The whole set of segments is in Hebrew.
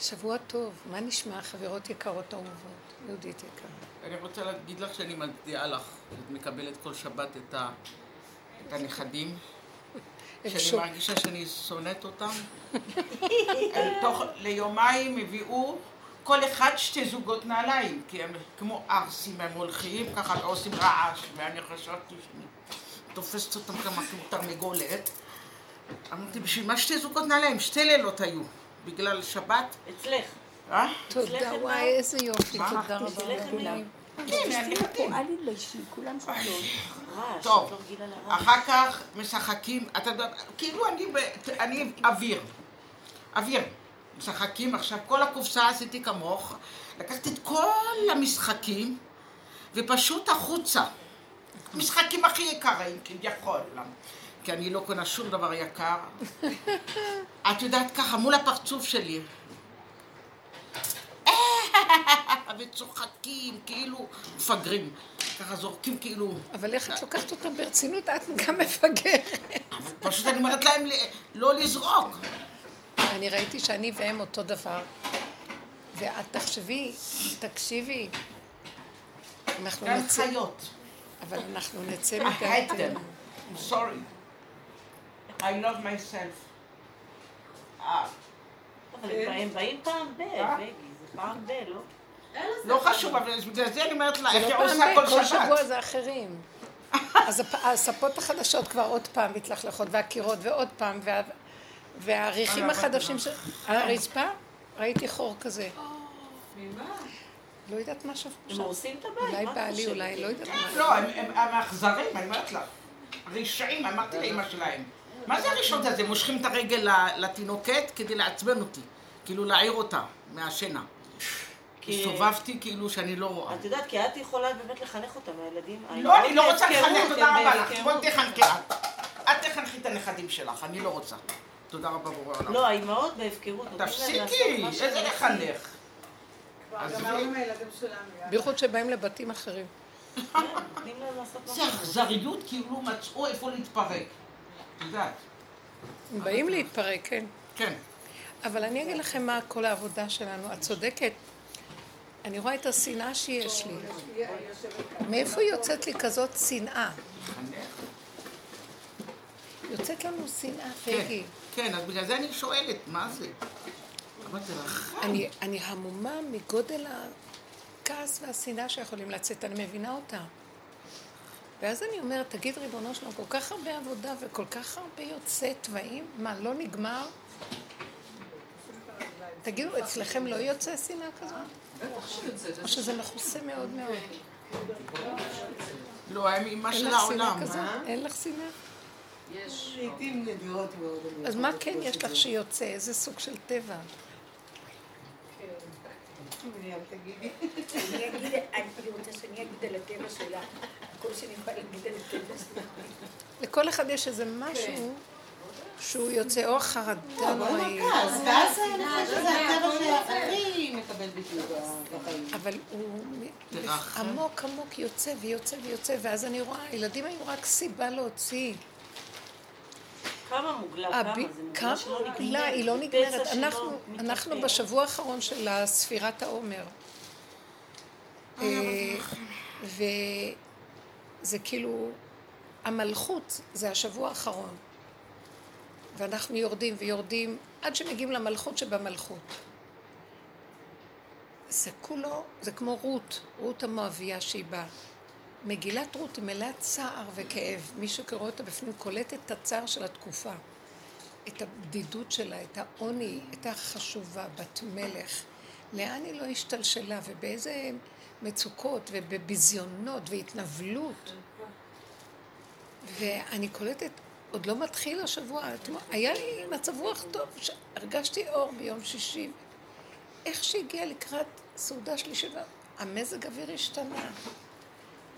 שבוע טוב, מה נשמע, חברות יקרות אהובות, יהודית יקרה? אני רוצה להגיד לך שאני מצדיעה לך, את מקבלת כל שבת את, ה... את הנכדים, שאני שוב. מרגישה שאני שונאת אותם. תוך, ליומיים הביאו כל אחד שתי זוגות נעליים, כי הם כמו ערסים, הם הולכים ככה ועושים רעש, ואני חשבתי שאני תופסת אותם כמה כמו תרנגולת. אמרתי, בשביל מה שתי זוגות נעליים? שתי לילות היו, בגלל שבת. אצלך. אה? תודה, וואי, איזה יופי? תודה רבה. כן, סובלות. רעש, טוב, לא. אחר כך משחקים, אתה יודע, כאילו אני, ב- אני אוויר, אוויר. משחקים עכשיו, כל הקופסה עשיתי כמוך, לקחתי את כל המשחקים ופשוט החוצה. המשחקים הכי יקרים כביכול, כי אני לא קונה שום דבר יקר. את יודעת ככה, מול הפרצוף שלי. וצוחקים, כאילו מפגרים. ככה זורקים כאילו... אבל איך את לוקחת אותם ברצינות? את גם מפגרת. פשוט אני אומרת להם לא לזרוק. אני ראיתי שאני והם אותו דבר. ואת תחשבי, תקשיבי, אנחנו גם נצא, חיות. אבל אנחנו נצא I hate them. מדעתנו. I'm sorry. I love myself. אה, אבל הם באים- הם באים פעם ב, אה? זה פעם ב, לא? לא חשוב, אבל בגלל זה אני אומרת לה, איך לא היא פעם עושה כל כל שבוע שבת. זה אחרים. אז הספות החדשות כבר עוד פעם מתלכלכות, והקירות ועוד פעם, וה- והריחים אה, החדשים ש... על הרצפה? ראיתי חור כזה. לא יודעת מה שפו הם. הורסים את הבית, אולי בעלי? אולי, לא יודעת מה. לא, הם- אכזרים, אני אומרת לך. רשעים, אמרתי לאמא שלהם. מה זה הרשעות הזה? מושכים את הרגל לתינוקת כדי לעצבן אותי. כאילו להעיר אותה מהשינה. כי- הסתובבתי כאילו שאני לא רואה. את יודעת, כי את יכולה באמת לחנך אותם, הילדים. לא, אני לא רוצה לחנך, תודה רבה לך. בואי תחנכי את. את תחנכי את הנכדים שלך, אני לא רוצה. תודה רבה בורא עולם. לא, האימהות בהפקרות. תפסיקי, איזה לחנך. בייחוד שבאים לבתים אחרים. כן, זה. אכזריות כאילו מצאו איפה להתפרק. יודעת. הם באים להתפרק, כן. כן. אבל אני אגיד לכם מה כל העבודה שלנו. את צודקת. אני רואה את השנאה שיש לי. מאיפה יוצאת לי כזאת שנאה? יוצאת לנו שנאה, כן, פגי. כן, אז בגלל זה אני שואלת, מה זה? אבל זה רחב. אני, אני המומה מגודל הכעס והשנאה שיכולים לצאת, אני מבינה אותה. ואז אני אומרת, תגיד ריבונו שלנו, כל כך הרבה עבודה וכל כך הרבה יוצא תוואים, מה, לא נגמר? תגידו, אצלכם לא יוצא שנאה כזאת? או שזה מכוסה מאוד מאוד? לא, הם אימא אין של לך שנאה העולם. אה? אין לך שנאה? לעיתים נדירות מאוד. אני אז מה כן יש לך. שיוצא? איזה סוג של טבע? אני אגיד, אני רוצה שאני אגיד על הטבע שלה, לכל אחד יש איזה משהו שהוא יוצא או חרדה נוראית, אז ואז אני חושבת שזה הטבע שהכי מקבל ביטוי בחיים. אבל הוא זה. עמוק עמוק יוצא ויוצא ויוצא, ואז אני רואה, הילדים היו רק סיבה להוציא. כמה מוגלה, כמה? זה מוגלה שלא נגמרת. מוגלה, היא לא זה נגמרת. אנחנו. בשבוע האחרון של ספירת העומר. וזה כאילו, המלכות זה השבוע האחרון. ואנחנו יורדים ויורדים עד שמגיעים למלכות שבמלכות. זה כולו, זה כמו רות, רות המואביה שהיא באה. מגילת רות היא מלאת צער וכאב. מי שקורא אותה בפנים קולט את הצער של התקופה. את הבדידות שלה, את העוני, הייתה חשובה, בת מלך. לאן היא לא השתלשלה ובאיזה מצוקות ובביזיונות והתנבלות. ואני קולטת, עוד לא מתחיל השבוע, היה לי מצב רוח טוב, הרגשתי אור ביום שישי. איך שהגיע לקראת סעודה שלישית, המזג אוויר השתנה.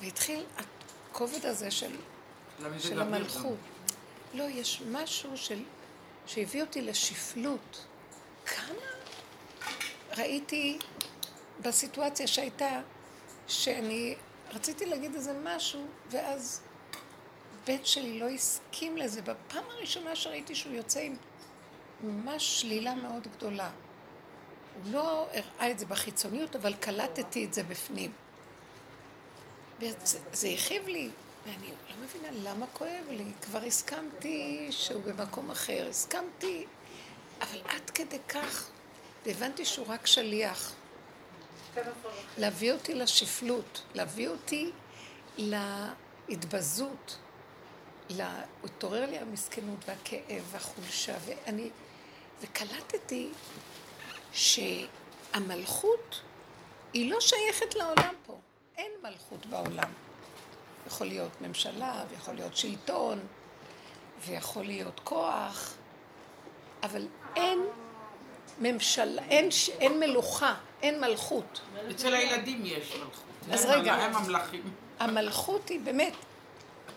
והתחיל הכובד הזה של, של המלכות. לא, יש משהו של, שהביא אותי לשפלות. כמה ראיתי בסיטואציה שהייתה, שאני רציתי להגיד איזה משהו, ואז בן שלי לא הסכים לזה. בפעם הראשונה שראיתי שהוא יוצא עם ממש שלילה מאוד גדולה. הוא לא הראה את זה בחיצוניות, אבל קלטתי את זה בפנים. וזה זה הכאיב לי, ואני לא מבינה למה כואב לי. כבר הסכמתי שהוא במקום אחר, הסכמתי, אבל עד כדי כך, והבנתי שהוא רק שליח. להביא אותי לשפלות, להביא אותי להתבזות. לה... הוא התעורר לי המסכנות והכאב והחולשה, ואני... וקלטתי שהמלכות היא לא שייכת לעולם פה. אין מלכות בעולם. יכול להיות ממשלה, ויכול להיות שלטון, ויכול להיות כוח, אבל אין ממשלה, אין, אין מלוכה, אין מלכות. אצל הילדים יש מלכות. אז רגע. הם המלכים. המלכות היא באמת,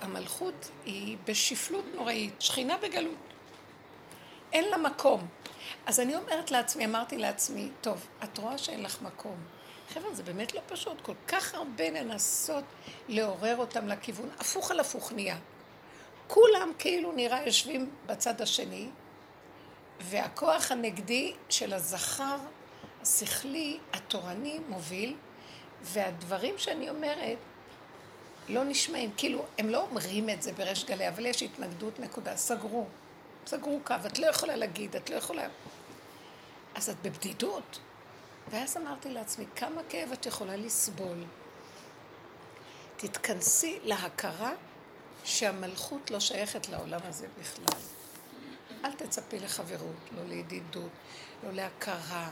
המלכות היא בשפלות נוראית, שכינה בגלות. אין לה מקום. אז אני אומרת לעצמי, אמרתי לעצמי, טוב, את רואה שאין לך מקום. חבר'ה, זה באמת לא פשוט, כל כך הרבה לנסות לעורר אותם לכיוון, הפוך על הפוך נהיה. כולם כאילו נראה יושבים בצד השני, והכוח הנגדי של הזכר, השכלי, התורני, מוביל, והדברים שאני אומרת לא נשמעים, כאילו, הם לא אומרים את זה בריש גלי, אבל יש התנגדות, נקודה, סגרו. סגרו קו, את לא יכולה להגיד, את לא יכולה... אז את בבדידות. ואז אמרתי לעצמי, כמה כאב את יכולה לסבול? תתכנסי להכרה שהמלכות לא שייכת לעולם הזה בכלל. אל תצפי לחברות, לא לידידות, לא להכרה,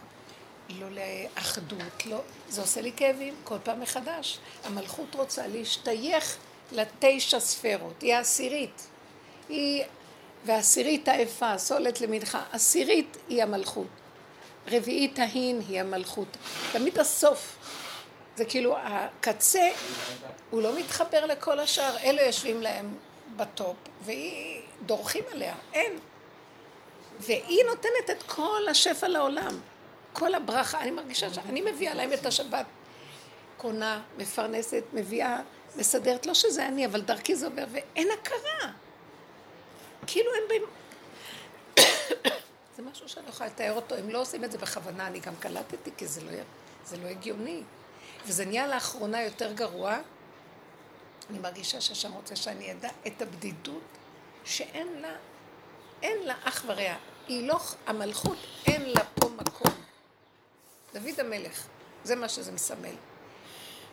לא לאחדות, לא... זה עושה לי כאבים כל פעם מחדש. המלכות רוצה להשתייך לתשע ספרות, היא העשירית. היא... והעשירית העפה, סולת למנחה. עשירית היא המלכות. רביעית ההין היא המלכות. תמיד הסוף. זה כאילו הקצה, הוא לא מתחבר לכל השאר. אלה יושבים להם בטופ, והיא, דורכים עליה. אין. והיא נותנת את כל השפע לעולם. כל הברכה. אני מרגישה שאני מביאה להם את השבת. קונה, מפרנסת, מביאה, מסדרת. לא שזה אני, אבל דרכי זה עובר, ואין הכרה. כאילו הם באים... זה משהו שאני לא יכולה לתאר אותו. הם לא עושים את זה בכוונה, אני גם קלטתי, כי זה לא, זה לא הגיוני. וזה נהיה לאחרונה יותר גרוע. אני מרגישה שהשם רוצה שאני אדע את הבדידות שאין לה, אין לה אח ורע. היא לא, המלכות אין לה. דוד המלך, זה מה שזה מסמל.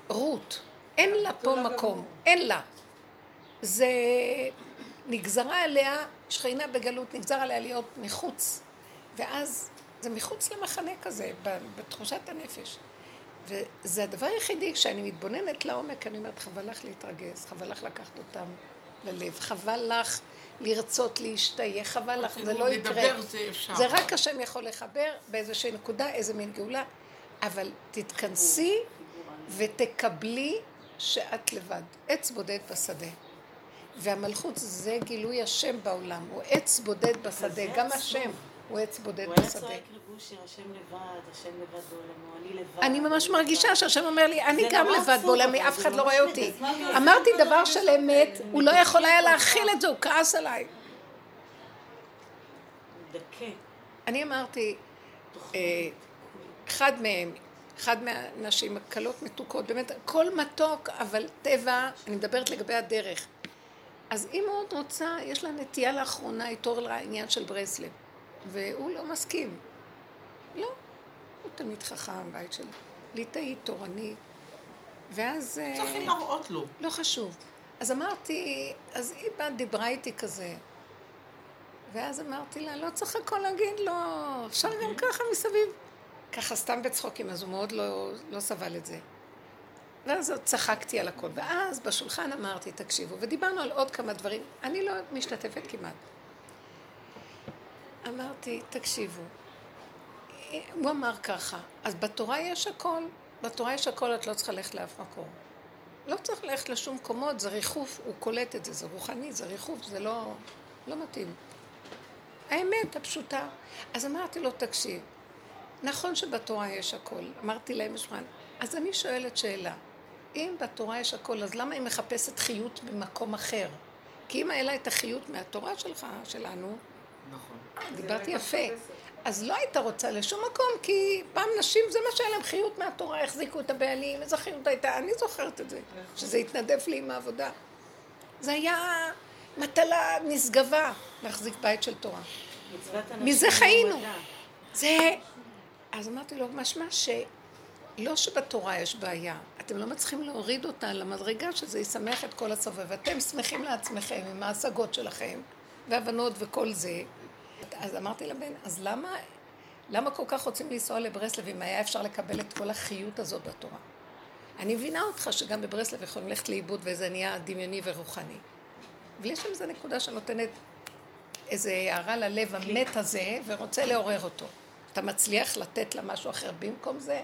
רות, אין לה פה מקום, אין לה. זה נגזרה עליה, שכינה בגלות, נגזר עליה להיות מחוץ. ואז זה מחוץ למחנה כזה, בתחושת הנפש. וזה הדבר היחידי, כשאני מתבוננת לעומק, אני אומרת, חבל לך להתרגז, חבל לך לקחת אותם ללב, חבל לך לרצות להשתייך, חבל לך, זה לא יקרה. לדבר זה אפשר. זה רק השם יכול לחבר באיזושהי נקודה, איזה מין גאולה, אבל תתכנסי ותקבלי שאת לבד. עץ בודד בשדה. והמלכות זה גילוי השם בעולם, הוא עץ בודד בשדה, גם השם הוא עץ בודד הוא היה בשדה. צועק לגושר, השם לבד, השם לבד בעולמו, אני לבד. אני ממש מרגישה שהשם אומר לי, אני גם לבד בעולמי, אף אחד לא רואה אותי. אמרתי דבר של אמת, הוא לא יכול היה להכיל את זה, הוא כעס עליי. אני אמרתי, אה, אחד מהם, אחד מהנשים הקלות מתוקות, באמת, הכל מתוק, אבל טבע, אני מדברת לגבי הדרך. אז היא מאוד רוצה, יש לה נטייה לאחרונה איתו לעניין של ברסלב, והוא לא מסכים. לא, הוא תלמיד חכם, בית של ליטאי, תורני. ואז... אה, צריכים להראות לו. לא חשוב. אז אמרתי, אז היא באה, דיברה איתי כזה. ואז אמרתי לה, לא צריך הכל להגיד לו, אפשר גם ככה מסביב. ככה סתם בצחוקים, אז הוא מאוד לא, לא סבל את זה. ואז עוד צחקתי על הכל. ואז בשולחן אמרתי, תקשיבו, ודיברנו על עוד כמה דברים. אני לא משתתפת כמעט. אמרתי, תקשיבו, הוא אמר ככה, אז בתורה יש הכל, בתורה יש הכל, את לא צריכה ללכת לאף מקום. לא צריך ללכת לשום מקומות, זה ריחוף, הוא קולט את זה, זה רוחני, זה ריחוף, זה לא, לא מתאים. האמת הפשוטה. אז אמרתי לו, תקשיב, נכון שבתורה יש הכל, אמרתי להם בשולחן, אז אני שואלת שאלה, אם בתורה יש הכל, אז למה היא מחפשת חיות במקום אחר? כי אם היה לה את החיות מהתורה שלך, שלנו, נכון. דיברתי יפה, אז לא היית רוצה לשום מקום, כי פעם נשים זה מה שהיה להם חיות מהתורה, החזיקו את הבעלים, איזה חיות הייתה, אני זוכרת את זה, שזה התנדף לי עם העבודה. זה היה מטלה נשגבה להחזיק בית של תורה. מזה חיינו. זה... אז אמרתי לו, משמע שלא שבתורה יש בעיה, אתם לא מצליחים להוריד אותה למדרגה שזה ישמח את כל הסובב. אתם שמחים לעצמכם עם ההשגות שלכם, והבנות וכל זה. אז אמרתי לבן, אז למה, למה כל כך רוצים לנסוע לברסלב אם היה אפשר לקבל את כל החיות הזאת בתורה? אני מבינה אותך שגם בברסלב יכולים ללכת לאיבוד וזה נהיה דמיוני ורוחני. אבל יש שם איזו נקודה שנותנת איזו הערה ללב המת הזה ורוצה לעורר אותו. אתה מצליח לתת לה משהו אחר במקום זה?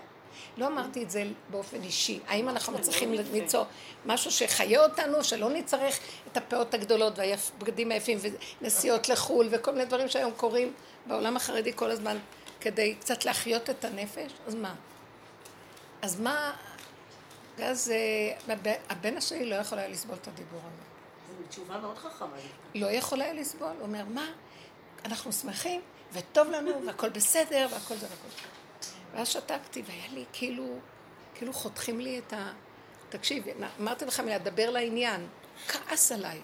לא אמרתי את זה באופן אישי. האם אנחנו מצליחים למצוא משהו שיחיה אותנו, שלא נצטרך את הפאות הגדולות והבגדים היפים ונסיעות לחו"ל וכל מיני דברים שהיום קורים בעולם החרדי כל הזמן כדי קצת להחיות את הנפש? אז מה? אז מה... ואז אה, הב- הבן השני לא יכול היה לסבול את הדיבור הזה. זו תשובה מאוד חכמה. לא יכול היה לסבול. הוא אומר, מה? אנחנו שמחים, וטוב לנו, והכל בסדר, והכל זה והכל. ואז שתקתי, והיה לי כאילו, כאילו חותכים לי את ה... תקשיב, אמרתי לך מילה, דבר לעניין. כעס עליי.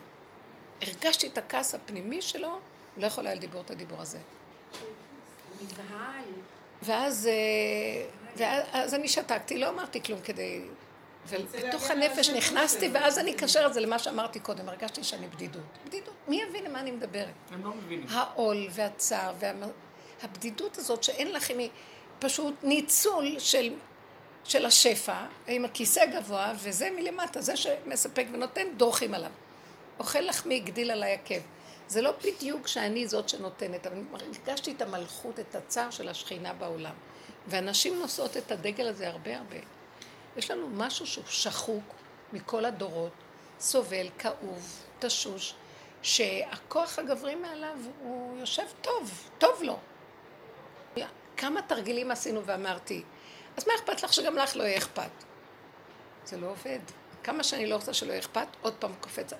הרגשתי את הכעס הפנימי שלו, לא יכול היה לדיבור את הדיבור הזה. ואז, אה, ואז אז אני שתקתי, לא אמרתי כלום כדי... ובתוך הנפש נכנסתי, ואז אני אקשר את זה למה שאמרתי קודם, הרגשתי שאני בדידות. בדידות, מי יבין למה אני מדברת? הם לא מבינים. העול והצער והבדידות הזאת שאין לכם, היא פשוט ניצול של, של השפע עם הכיסא גבוה, וזה מלמטה, זה שמספק ונותן, דורכים עליו. אוכל לחמי, הגדיל עליי עקב. זה לא בדיוק שאני זאת שנותנת, אבל הרגשתי את המלכות, את הצער של השכינה בעולם. ואנשים נושאות את הדגל הזה הרבה הרבה. יש לנו משהו שהוא שחוק מכל הדורות, סובל, כאוב, תשוש, שהכוח הגברי מעליו הוא יושב טוב, טוב לו. כמה תרגילים עשינו ואמרתי, אז מה אכפת לך שגם לך לא יהיה אכפת? זה לא עובד. כמה שאני לא רוצה שלא יהיה אכפת, עוד פעם קופץ.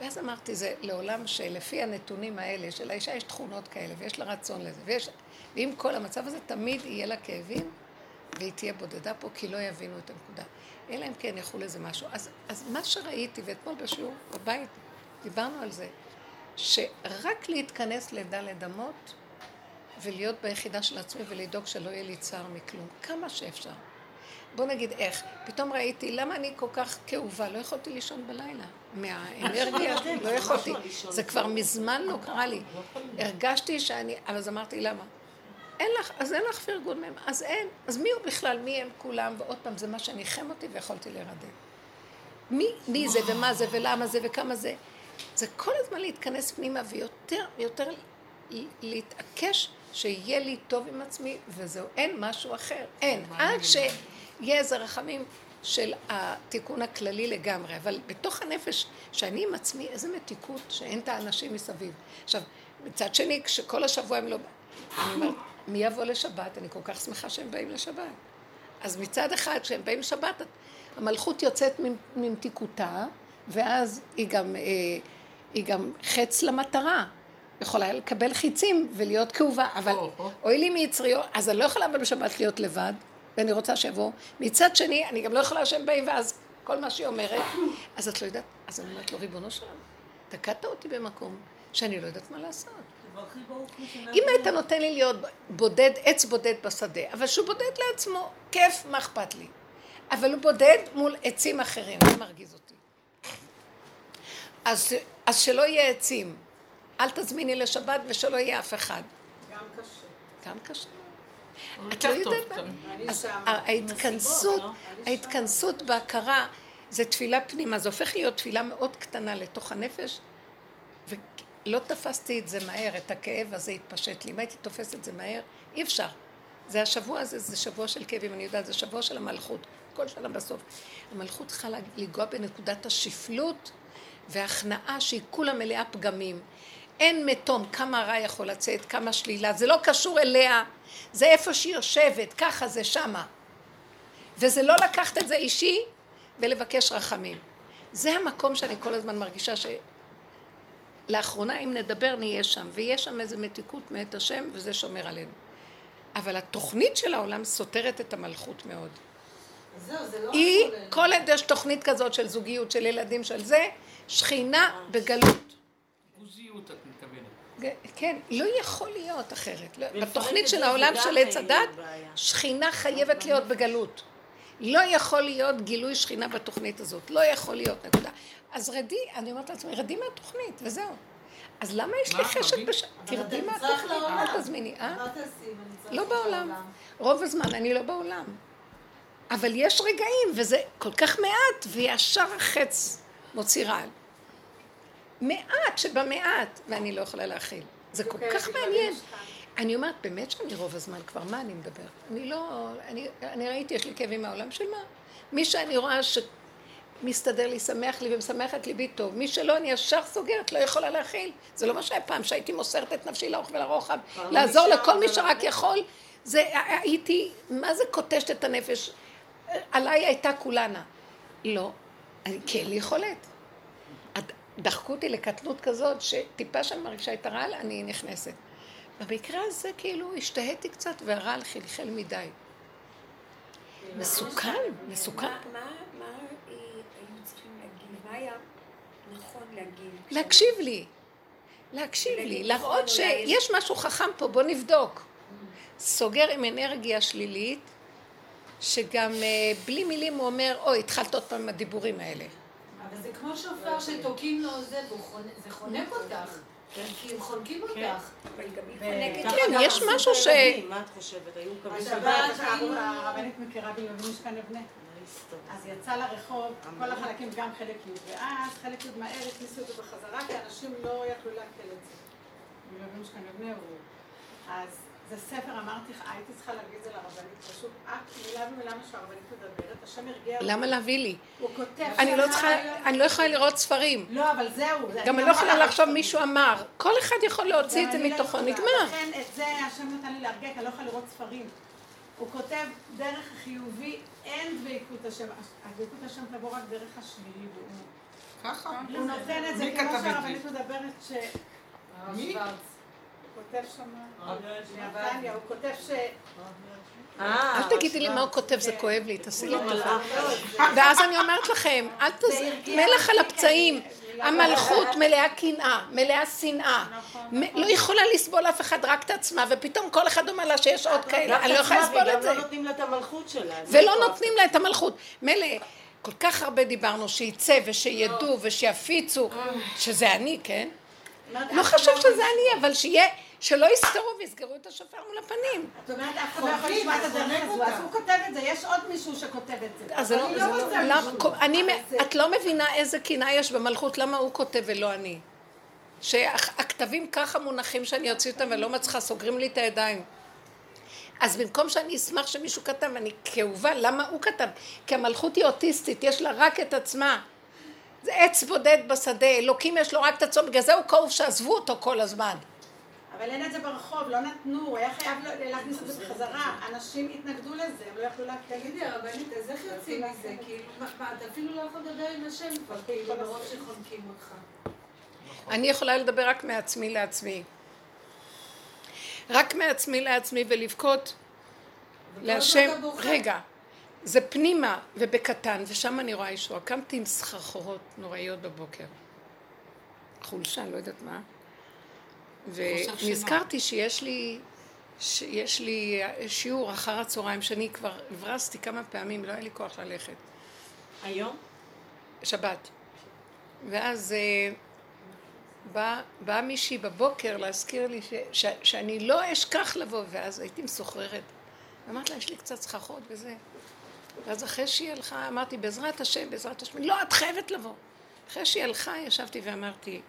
ואז אמרתי, זה לעולם שלפי הנתונים האלה, שלאישה יש תכונות כאלה, ויש לה רצון לזה, ויש... ואם כל המצב הזה, תמיד יהיה לה כאבים, והיא תהיה בודדה פה, כי לא יבינו את הנקודה. אלא אם כן יחול איזה משהו. אז, אז מה שראיתי, ואתמול בשיעור בבית דיברנו על זה, שרק להתכנס לדלת אמות, ולהיות ביחידה של עצמי ולדאוג שלא יהיה לי צער מכלום. כמה שאפשר. בוא נגיד איך. פתאום ראיתי, למה אני כל כך כאובה? לא יכולתי לישון בלילה. מהאנרגיה, לא יכולתי. זה כבר מזמן לא קרה לי. הרגשתי שאני... אבל אז אמרתי, למה? אין לך, אז אין לך פרגון מהם. אז אין. אז מי הוא בכלל? מי הם כולם? ועוד פעם, זה מה שניחם אותי ויכולתי להירדם. מי, מי זה ומה זה ולמה זה וכמה זה. זה כל הזמן להתכנס פנימה ויותר ויותר להתעקש שיהיה לי טוב עם עצמי, וזהו, אין משהו אחר, אין. עד שיהיה איזה רחמים של התיקון הכללי לגמרי, אבל בתוך הנפש, שאני עם עצמי, איזה מתיקות שאין את האנשים מסביב. עכשיו, מצד שני, כשכל השבוע הם לא... אני אומרת, מי יבוא לשבת? אני כל כך שמחה שהם באים לשבת. אז מצד אחד, כשהם באים לשבת, המלכות יוצאת ממתיקותה, ואז היא גם, אה, היא גם חץ למטרה. יכולה לקבל חיצים ולהיות כאובה, אבל אוי לי מיצרי, אז אני לא יכולה אבל בשבת להיות לבד, ואני רוצה שיבואו. מצד שני, אני גם לא יכולה שהם באים, ואז כל מה שהיא אומרת, אז את לא יודעת, אז אני אומרת לו, ריבונו שלנו, תקעת אותי במקום שאני לא יודעת מה לעשות. אם היית נותן לי להיות בודד, עץ בודד בשדה, אבל שהוא בודד לעצמו, כיף, מה אכפת לי? אבל הוא בודד מול עצים אחרים, זה מרגיז אותי. אז, אז שלא יהיה עצים. אל תזמיני לשבת ושלא יהיה אף אחד. גם קשה. גם קשה. את לא יודעת מה? אז. ההתכנסות, לא? ההתכנסות בהכרה זה תפילה פנימה, זה הופך להיות תפילה מאוד קטנה לתוך הנפש, ולא תפסתי את זה מהר, את הכאב הזה התפשט לי. אם הייתי תופסת את זה מהר, אי אפשר. זה השבוע הזה, זה שבוע של כאבים, אני יודעת, זה שבוע של המלכות. כל שנה בסוף. המלכות צריכה לנגוע בנקודת השפלות והכנעה שהיא כולה מלאה פגמים. אין מתום כמה רע יכול לצאת, כמה שלילה, זה לא קשור אליה, זה איפה שהיא יושבת, ככה זה שמה. וזה לא לקחת את זה אישי ולבקש רחמים. זה המקום שאני כל הזמן מרגישה שלאחרונה אם נדבר נהיה שם, ויש שם איזו מתיקות מאת השם וזה שומר עלינו. אבל התוכנית של העולם סותרת את המלכות מאוד. זהו, זה לא... היא. כל עת יש תוכנית כזאת של זוגיות, של ילדים, של זה, שכינה בגלות. כן, לא יכול להיות אחרת. לא- בתוכנית את של העולם של עץ יהיה הדת. שכינה חייבת להיות בגלות. לא יכול להיות גילוי שכינה בתוכנית הזאת. לא יכול להיות, נקודה. אז רדי, אני אומרת לעצמי, רדי מהתוכנית, וזהו. אז למה יש לי חשק רבי? בש... תרדי מהתוכנית. אל תזמיני, אה? לא בעולם. רוב הזמן אני לא בעולם. אבל יש רגעים, וזה כל כך מעט, וישר החץ מוציא רעל. מעט שבמעט, ואני לא יכולה להכיל. זה כל אוקיי, כך מעניין. אני אומרת, באמת שאני רוב הזמן כבר, מה אני מדברת? אני לא... אני, אני ראיתי, יש לי כאבים מהעולם של מה? מי שאני רואה שמסתדר לי, שמח לי ומשמח את ליבי טוב. מי שלא, אני ישר סוגרת, לא יכולה להכיל. זה לא מה שהיה פעם, שהייתי מוסרת את נפשי לאורך ולרוחב, לעזור לכל מי שרק יכול. זה, הייתי, מה זה קוטשת את הנפש? עליי הייתה כולנה. לא, אני כן יכולת. דחקו אותי לקטנות כזאת, שטיפה שאני מרגישה את הרעל, אני נכנסת. במקרה הזה כאילו השתהיתי קצת והרעל חלחל מדי. מסוכן, מסוכן. מה, היינו צריכים להגיד? מה היה נכון להגיד? להקשיב לי. להקשיב לי, להראות שיש משהו חכם פה, בוא נבדוק. סוגר עם אנרגיה שלילית, שגם אה, בלי מילים הוא אומר, אוי, התחלת עוד פעם עם הדיבורים האלה. אבל זה כמו שופר שתוקעים לו זה, זה חונק אותך. כי הם חונקים אותך. חונקת. ככה כן, גם יש משהו ש- מה את חושבת? היו השבת שבת? הרבנית מכירה בילדים משכן אבנה. אז יצא לרחוב, כל החלקים, גם חלק י', ואז חלק י' מהר הכניסו אותו בחזרה, כי אנשים לא יכלו לעכל את זה. בילדים משכן אבנה הוא... אז זה ספר, אמרתי לך, הייתי צריכה להביא את זה לרבנית, פשוט את, מילה במילה מה שהרבנית מדברת, השם הרגיע אותי. למה להביא לי? הוא כותב... אני לא צריכה, אני לא יכולה לראות ספרים. לא, אבל זהו. זה- גם אני לא יכולה לחשוב מישהו אמר. כל אחד יכול להוציא את זה לא מתוכו. נגמר. לכן את זה השם נתן לי להרגיע, כי אני לא יכולה לראות ספרים. הוא כותב, דרך החיובי אין דבקות השם. הדבקות השם תבוא רק דרך השלילי. ככה? הוא נותן את זה כמו? שהרבנית מדברת, ש... מי? הוא כותב שם... נתניה, הוא כותב ש... אה, אל תגידי לי מה הוא כותב, זה כואב לי, תעשי לי טובה. מלאך. ואז אני אומרת לכם, אל תז... מלח על הפצעים. המלכות מלאה קנאה, מלאה שנאה. מ- לא יכולה לסבול אף אחד, רק את עצמה, ופתאום כל אחד אומר לה שיש עוד כאלה. אני לא יכולה לסבול את זה. וגם לא נותנים לה את המלכות שלה. ולא נותנים לה את המלכות. מילא, כל כך הרבה דיברנו שיצא ושידעו ושיפיצו, שזה אני, כן? לא חשוב שזה אני, אבל שיהיה, שלא יסתרו ויסגרו את השופר מול הפנים. זאת אומרת, אף אחד לא יכול לשמוע את הדרך הזו, אז הוא כותב את זה, יש עוד מישהו שכותב את זה. אז לא, אני זה לא, רוצה מישהו. את לא מבינה איזה קנאה יש במלכות, למה הוא כותב ולא אני? שהכתבים ככה מונחים שאני אוציא אותם ולא מצליחה, סוגרים לי את הידיים. אז במקום שאני אשמח שמישהו כתב, אני כאובה, למה הוא כתב? כי המלכות היא אוטיסטית, יש לה רק את עצמה. זה עץ בודד בשדה, אלוקים יש לו רק את עצמו, בגלל זה הוא כאוב שעזבו אותו כל הזמן. אבל אין את זה ברחוב, לא נתנו, הוא היה חייב להכניס את זה בחזרה. אנשים התנגדו לזה, הם לא יכלו את תגידי, זה. הרבנית, אז איך יוצאים מזה? כאילו, אתה אפילו לא יכול לדבר עם השם כבר, כאילו, מרוב שחונקים אותך. אני יכולה לדבר רק מעצמי לעצמי. רק מעצמי לעצמי ולבכות להשם. רגע, זה פנימה ובקטן, ושם אני רואה ישועה. קמתי עם סחרחורות נוראיות בבוקר. חולשה, לא יודעת מה. ונזכרתי שיש לי, שיש לי שיעור אחר הצהריים, שאני כבר הברזתי כמה פעמים, לא היה לי כוח ללכת. היום? שבת. ואז אה, באה בא מישהי בבוקר להזכיר לי ש, ש, שאני לא אשכח לבוא, ואז הייתי מסוחררת. אמרתי לה, יש לי קצת סככות וזה. ואז אחרי שהיא הלכה, אמרתי, בעזרת השם, בעזרת השם, לא, את חייבת לבוא. אחרי שהיא הלכה, ישבתי ואמרתי,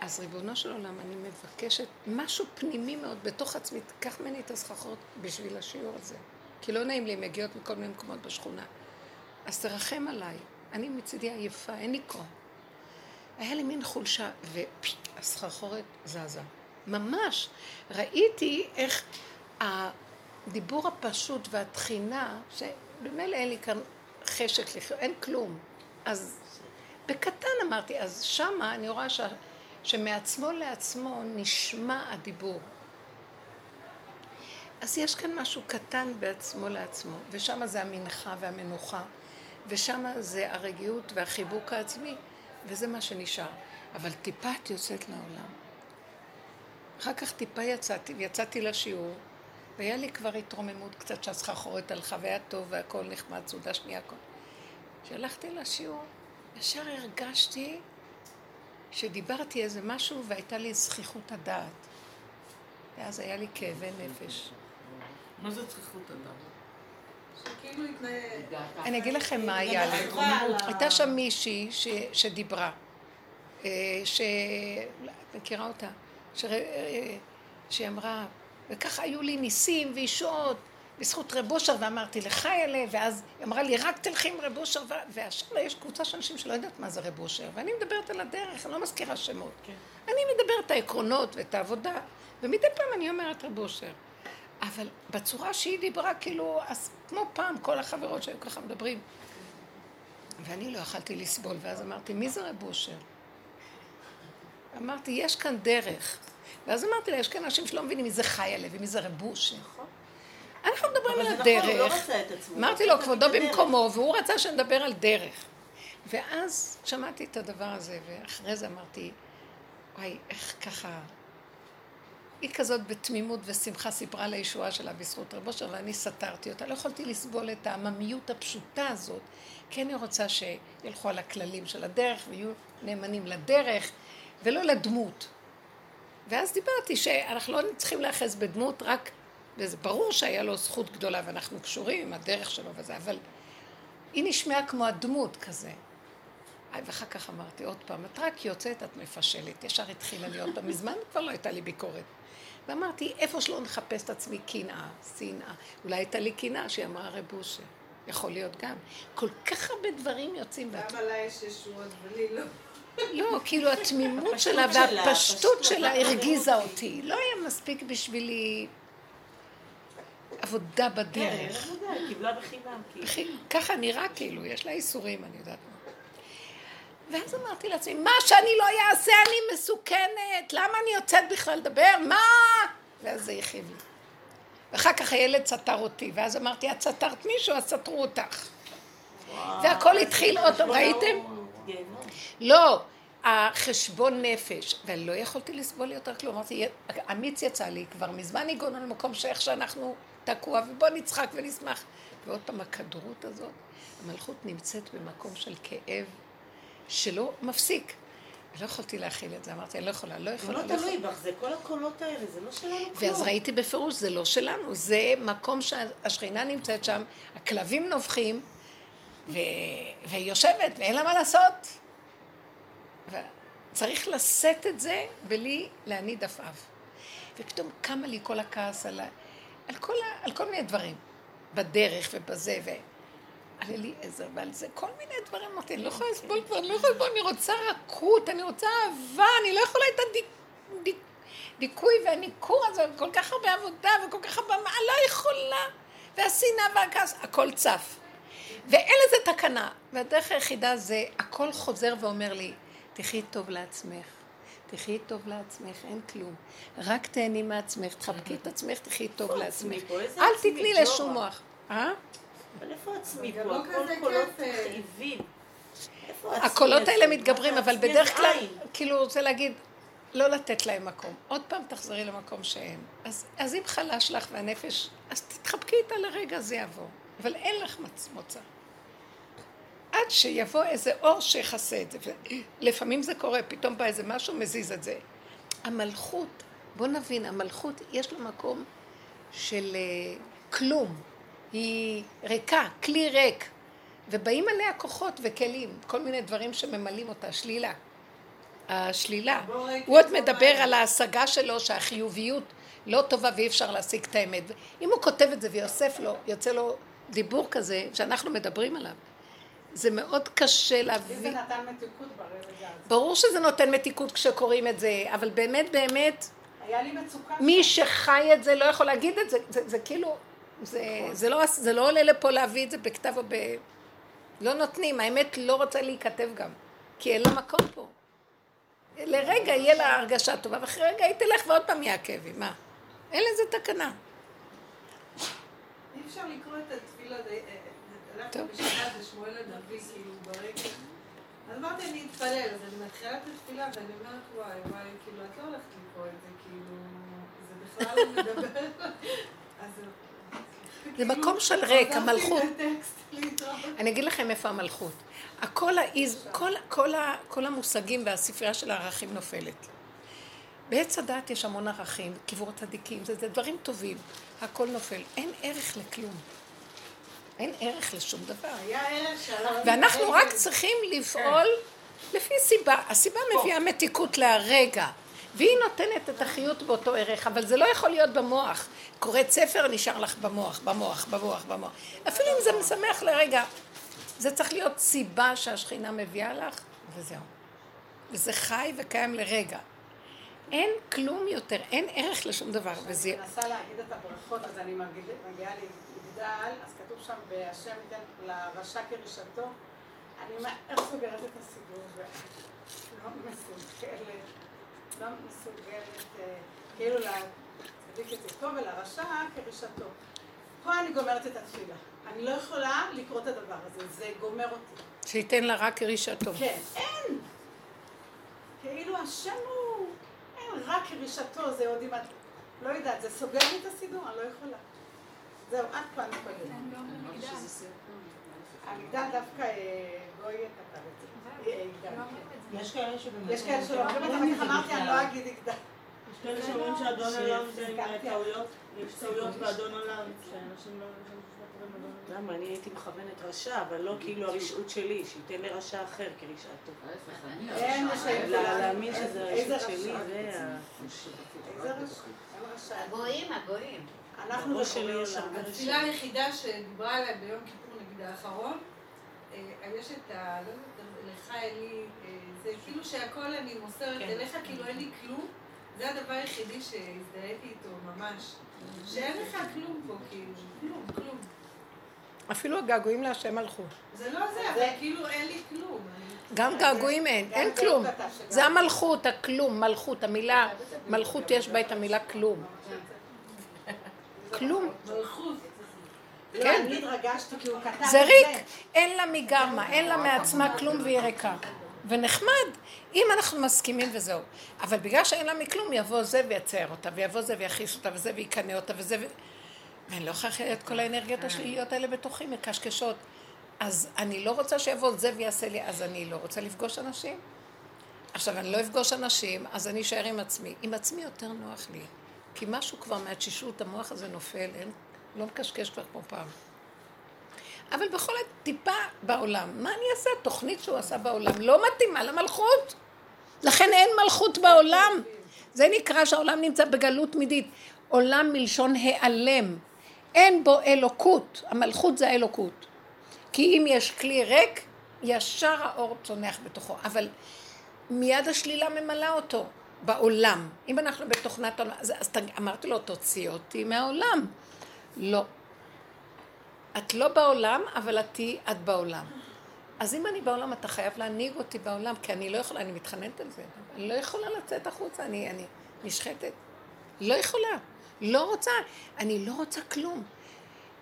אז ריבונו של עולם, אני מבקשת משהו פנימי מאוד בתוך עצמי, תיקח ממני את הסככות בשביל השיעור הזה. כי לא נעים לי, הן מגיעות מכל מיני מקומות בשכונה. אז תרחם עליי. אני מצידי עייפה, אין לי כוח. היה לי מין חולשה, והסחרחורת זזה. ממש. ראיתי איך הדיבור הפשוט והתחינה, שבמילא אין לי כאן חשק לחיות, אין כלום. אז בקטן אמרתי, אז שמה אני רואה ש... שמעצמו לעצמו נשמע הדיבור. אז יש כאן משהו קטן בעצמו לעצמו, ושם זה המנחה והמנוחה, ושם זה הרגיעות והחיבוק העצמי, וזה מה שנשאר. אבל טיפה את יוצאת לעולם. אחר כך טיפה יצאתי, ויצאתי לשיעור, והיה לי כבר התרוממות קצת שהסחרחורת הלכה, והיה טוב והכל נחמד, סעודה שנייה, הכל. כשהלכתי לשיעור, ישר הרגשתי שדיברתי איזה משהו והייתה לי זכיחות הדעת. ואז היה לי כאבי נפש. מה זה? שכאילו התנהג... אני אגיד לכם מה היה לי. הייתה שם מישהי שדיברה, אה, ש... את מכירה אותה? ש... אה, שהיא אמרה, וככה היו לי ניסים וישועות בזכות רב אושר, ואמרתי לך אלה, ואז היא אמרה לי, רק תלכי עם רב אושר, ועכשיו יש קבוצה של אנשים שלא יודעת מה זה רב אושר, ואני מדברת על הדרך, אני לא מזכירה שמות. כן. אני מדברת את העקרונות ואת העבודה, ומדי פעם אני אומרת רב אושר. אבל בצורה שהיא דיברה, כאילו, אז כמו פעם, כל החברות שהיו ככה מדברים. ואני לא יכלתי לסבול, ואז אמרתי, מי זה רב אושר? אמרתי, יש כאן דרך. ואז אמרתי לה, יש כאן אנשים שלא מבינים מי זה חי עליה ומי זה רב אושר. אנחנו מדברים על אבל זה נכון, הוא לא הדרך. רצה את עצמו. אמרתי לו, כבודו הדרך. במקומו, והוא רצה שנדבר על דרך. ואז שמעתי את הדבר הזה, ואחרי זה אמרתי, וואי, איך ככה... היא כזאת בתמימות ושמחה סיפרה על הישועה שלה בזכות רב אושר, ואני סתרתי אותה. לא יכולתי לסבול את העממיות הפשוטה הזאת, כי אני רוצה שילכו על הכללים של הדרך ויהיו נאמנים לדרך, ולא לדמות. ואז דיברתי שאנחנו לא צריכים להיאחז בדמות, רק, וזה ברור שהיה לו זכות גדולה ואנחנו קשורים עם הדרך שלו וזה, אבל היא נשמעה כמו הדמות כזה. ואחר כך אמרתי עוד פעם, את רק יוצאת, את מפשלת. ישר התחילה להיות, מזמן כבר לא הייתה לי ביקורת. ואמרתי, איפה שלא נחפש את עצמי קנאה, שנאה. אולי הייתה לי קנאה שהיא אמרה רב אושר. יכול להיות גם. כל כך הרבה דברים יוצאים. למה לה יש ישועות ולי לא? לא, כאילו התמימות שלה והפשטות הפשטות, שלה. הרגיזה אותי. לא היה מספיק בשבילי עבודה כן, בדרך. אני יודעת, קיבלה בחינם. כאילו. ככה נראה כאילו, יש לה איסורים, אני יודעת מה. ואז אמרתי לעצמי, מה שאני לא אעשה אני מסוכנת, למה אני יוצאת בכלל לדבר? מה? ואז זה הכאיב לי. ואחר כך הילד סתר אותי, ואז אמרתי, את סתרת מישהו, אז סתרו אותך. והכל התחיל עוד פעם, ראיתם? לא, החשבון נפש, ואני לא יכולתי לסבול יותר כלום, אמרתי, אמיץ יצא לי, כבר מזמן הגענו למקום שאיך שאנחנו תקוע, ובוא נצחק ונשמח. ועוד פעם, הכדרות הזאת, המלכות נמצאת במקום של כאב שלא מפסיק. לא יכולתי להכיל את זה, אמרתי, אני לא יכולה, לא זה יכולה, לא לא יכולה. תלוי בך, זה כל הקולות האלה, זה לא שלנו כלום. ואז ראיתי בפירוש, זה לא שלנו, זה מקום שהשכינה נמצאת שם, הכלבים נובחים, ו... והיא יושבת, ואין לה מה לעשות. צריך לשאת את זה בלי להניד עפעף. ופתאום קמה לי כל הכעס על. על, כל ה... על כל מיני דברים, בדרך ובזה, ו... על אליעזר ועל זה, כל מיני דברים. אמרתי, אני לא יכולה לסבול כבר, אני לא יכולה לסבול, אני רוצה רכות, אני רוצה אהבה, אני לא יכולה את הדיק... דיק... דיכוי והניכור הזה, כל כך הרבה עבודה וכל כך הרבה... מה, לא יכולה. והשנאה והכעס, הכל צף. ואין לזה תקנה. והדרך היחידה זה, הכל חוזר ואומר לי, תחי טוב לעצמך. תחי טוב לעצמך, אין כלום. רק תהני מעצמך, תחבקי את עצמך, תחי טוב לעצמך. אל תתני? לשום מוח. אה? אבל איפה עצמי פה? לא הכל קולות אה. מכאיבים. איפה עצמי הקולות? האלה מתגברים, אבל? בדרך זה כלל. כאילו, רוצה להגיד, לא לתת להם מקום. עוד פעם תחזרי למקום שאין. אז, אז אם חלש לך והנפש, אז תתחבקי איתה לרגע, זה יבוא. אבל אין לך מצ- מוצא. עד שיבוא איזה אור שיכסה את זה. לפעמים זה קורה, פתאום בא איזה משהו, מזיז את זה. המלכות, בוא נבין, המלכות, יש לה מקום של אה, כלום. היא ריקה, כלי ריק. ובאים עליה כוחות וכלים, כל מיני דברים שממלאים אותה, שלילה. השלילה. הוא עוד מדבר. על ההשגה שלו שהחיוביות לא טובה ואי אפשר להשיג את האמת. אם הוא כותב את זה ויוסף לו, יוצא לו דיבור כזה שאנחנו מדברים עליו. זה מאוד קשה לי זה להביא. נתן מתיקות ברגע הזה. ברור שזה נותן מתיקות כשקוראים את זה, אבל באמת באמת, היה לי מצוקה. מי. שחי את זה לא יכול להגיד את זה. זה, זה כאילו, זה, זה, לא, זה לא עולה לפה להביא את זה בכתב או ב... לא נותנים, האמת לא רוצה להיכתב גם, כי אין לה מקום פה. לרגע יהיה לה הרגשה טובה, ואחרי רגע היא תלך ועוד פעם יהיה כאבים, מה? אין לזה תקנה. אפשר לקרוא את התפילה, זה- הלכתי טוב. בשבת לשמואל הנביא, כאילו. אז אמרתי, אני אתפלל, אז אני מתחילה את התפילה, ואני אומרת, וואי, וואי, כאילו, את לא הולכת לקרוא את זה, כאילו, זה בכלל לא מדבר. אז... זה כאילו, מקום של ריק, המלכות. אני אגיד לכם איפה המלכות. הכל האיז, כל, כל, כל המושגים והספרייה של הערכים נופלת. בעץ הדת יש המון ערכים, קברות צדיקים, זה, זה דברים טובים. הכל נופל. אין ערך לכלום. אין ערך לשום דבר. היה ערך שעליו... ואנחנו רק צריכים לפעול לפי סיבה. הסיבה מביאה מתיקות להרגע. והיא נותנת את החיות באותו ערך, אבל זה לא יכול להיות במוח. קוראת ספר, נשאר לך במוח, במוח, במוח, במוח. אפילו אם זה משמח לרגע, זה צריך להיות סיבה שהשכינה מביאה לך, וזהו. וזה חי וקיים לרגע. אין כלום יותר, אין ערך לשום דבר, וזה... אני מנסה להגיד את הברכות, אז אני מגיע- מגיעה למגדל, אז כתוב שם, בהשם ייתן לרשע כרשתו. אני מהר סוגרת את הסיבוב, ולא מסוגלת, לא מסוגלת, אה, כאילו לצדיק את צדקו ולרשע כרשתו. פה אני גומרת את התפילה. אני לא יכולה לקרוא את הדבר הזה, זה גומר אותי. שייתן לה רק כרישתו. כן, אין. כאילו השם הוא, אין, רק כרישתו, זה עוד אם את, לא יודעת, זה סוגר לי את הסידור, אני לא יכולה. זהו, עד פה אני יכולה. המגדל דווקא אה, גוי כתב את זה. אה, יגדל. יש כאלה שבאמת... יש כאלה שלא אומרים את זה, אמרתי, אני לא אגיד יגדל. יש כאלה שאומרים שאדון עולם זה עם טעויות, יש טעויות באדון עולם, שאנשים לא... למה? אני הייתי מכוונת רשע, אבל לא כאילו הרשעות שלי, שייתן לרשע אחר כרשעתו. אין שאלה. להאמין שזה הרשעות שלי, רשע? זה ה... איזה רשע? אין רשע. הגויים, הגויים. אנחנו יש עולם. התפילה היחידה שדיברה עליה ביום כיפור נגיד האחרון, אה, יש את ה... לא יודעת, לך אלי, אה, זה כאילו שהכל אני מוסרת אליך, כאילו אין לי כלום. זה הדבר היחידי שהזדהיתי איתו ממש. שאין לך כלום פה, כאילו, כלום, כלום. אפילו הגעגועים להשם הלכו. זה לא זה, אבל כאילו אין לי כלום. גם געגועים אין, אין כלום. זה המלכות, הכלום, מלכות, המילה, מלכות יש בה את המילה כלום. כלום. כן. כתב זה ריק, אין לה מגרמה, אין לה מעצמה כלום והיא ריקה. ונחמד, אם אנחנו מסכימים וזהו. אבל בגלל שאין לה מכלום, יבוא זה ויצייר אותה, ויבוא זה ויכעיס אותה, וזה ויקנא אותה, וזה ו... ואני לא יכולה את כל האנרגיות השליליות האלה בתוכי, מקשקשות. אז אני לא רוצה שיבוא זה ויעשה לי, אז אני לא רוצה לפגוש אנשים. עכשיו, אני לא אפגוש אנשים, אז אני אשאר עם עצמי. עם עצמי יותר נוח לי. כי משהו כבר מהתשישות, המוח הזה נופל, אין, לא מקשקש כבר כמו פעם. אבל בכל טיפה בעולם. מה אני אעשה? תוכנית שהוא עשה בעולם לא מתאימה למלכות. לכן אין מלכות בעולם. זה נקרא שהעולם נמצא בגלות תמידית. עולם מלשון העלם. אין בו אלוקות. המלכות זה האלוקות. כי אם יש כלי ריק, ישר האור צונח בתוכו. אבל מיד השלילה ממלאה אותו בעולם. אם אנחנו בתוכנת עולם, אז, אז אמרתי לו, תוציא אותי מהעולם. לא. את לא בעולם, אבל את תהיי את בעולם. אז אם אני בעולם, אתה חייב להנהיג אותי בעולם, כי אני לא יכולה, אני מתחננת על זה. אני לא יכולה לצאת החוצה, אני, אני נשחטת. לא יכולה. לא רוצה. אני לא רוצה כלום.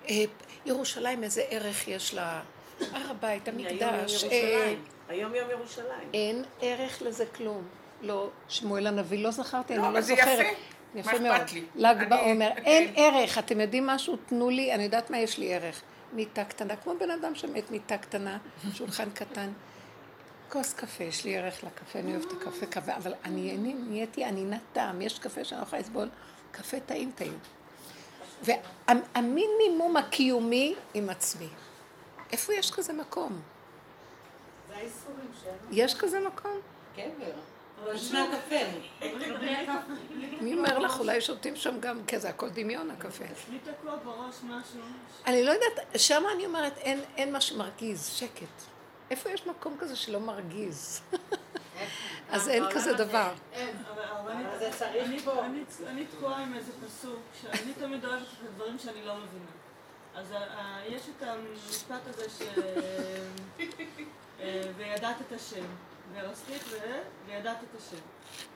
אה, ירושלים, איזה ערך יש לה. הר הבית, המקדש. אה. היום יום ירושלים. אין ערך לזה כלום. לא, שמואל הנביא, לא זכרתי, לא, אני לא אבל זה זוכרת. יפה. יפה מה מאוד. ל"ג בעומר. אין ערך. אתם יודעים משהו? תנו לי, אני יודעת מה יש לי ערך. מיטה קטנה, כמו בן אדם שמת מיטה קטנה, שולחן קטן. כוס קפה, יש לי ערך לקפה, אני אוהבת את הקפה, קפה, אבל אני אני נהייתי ענינת טעם, יש קפה שאני לא יכולה לסבול, קפה טעים טעים. והמינימום הקיומי עם עצמי. איפה יש כזה מקום? זה האיסורים שלנו. יש כזה מקום? אבל. מי אומר לך, אולי שותים שם גם, כי זה הכל דמיון הקפה. לי תקוע בראש משהו. אני לא יודעת, שם אני אומרת, אין, אין מה שמרגיז, שקט. איפה יש מקום כזה שלא מרגיז? אז אין כזה דבר. הרבנית, אבל אני- תקועה עם איזה פסוק, שאני תמיד אוהבת את הדברים שאני לא מבינה. אז יש את המשפט הזה ש... אה, וידעת את השם. ורסתית ו... וידעת את השם.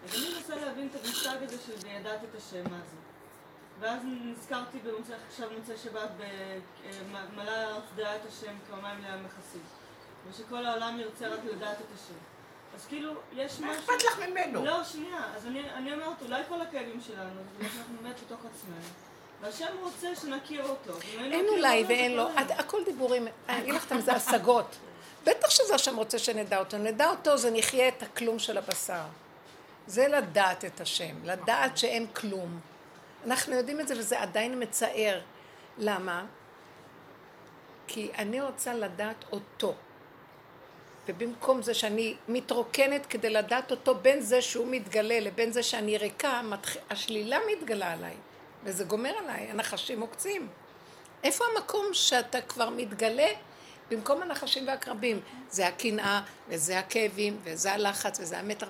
אז אני מנסה להבין את המושג הזה של וידעת את השם, מה זה. ואז נזכרתי במוצאי, עכשיו מוצאי שבת במלא הארץ דעה את השם כמים לים מכסים. ושכל העולם ירצה רק לדעת את השם. אז כאילו, יש משהו... מה אכפת לך ממנו? לא, שנייה. אז אני, אני אומרת, אולי כל הכאבים שלנו, זה שאנחנו באמת בתוך עצמנו. והשם רוצה שנכיר אותו. היינו אין אולי ואין לו, הכל דיבורים, אני אגיד לכם, זה השגות. בטח שזה השם רוצה שנדע אותו. נדע אותו זה נחיה את הכלום של הבשר. זה לדעת את השם, לדעת שאין כלום. אנחנו יודעים את זה וזה עדיין מצער. למה? כי אני רוצה לדעת אותו. ובמקום זה שאני מתרוקנת כדי לדעת אותו בין זה שהוא מתגלה לבין זה שאני ריקה. השלילה מתגלה עליי, וזה גומר עליי, הנחשים עוקצים. איפה המקום שאתה כבר מתגלה במקום הנחשים והקרבים? זה הקנאה, וזה הכאבים, וזה הלחץ, וזה המתח.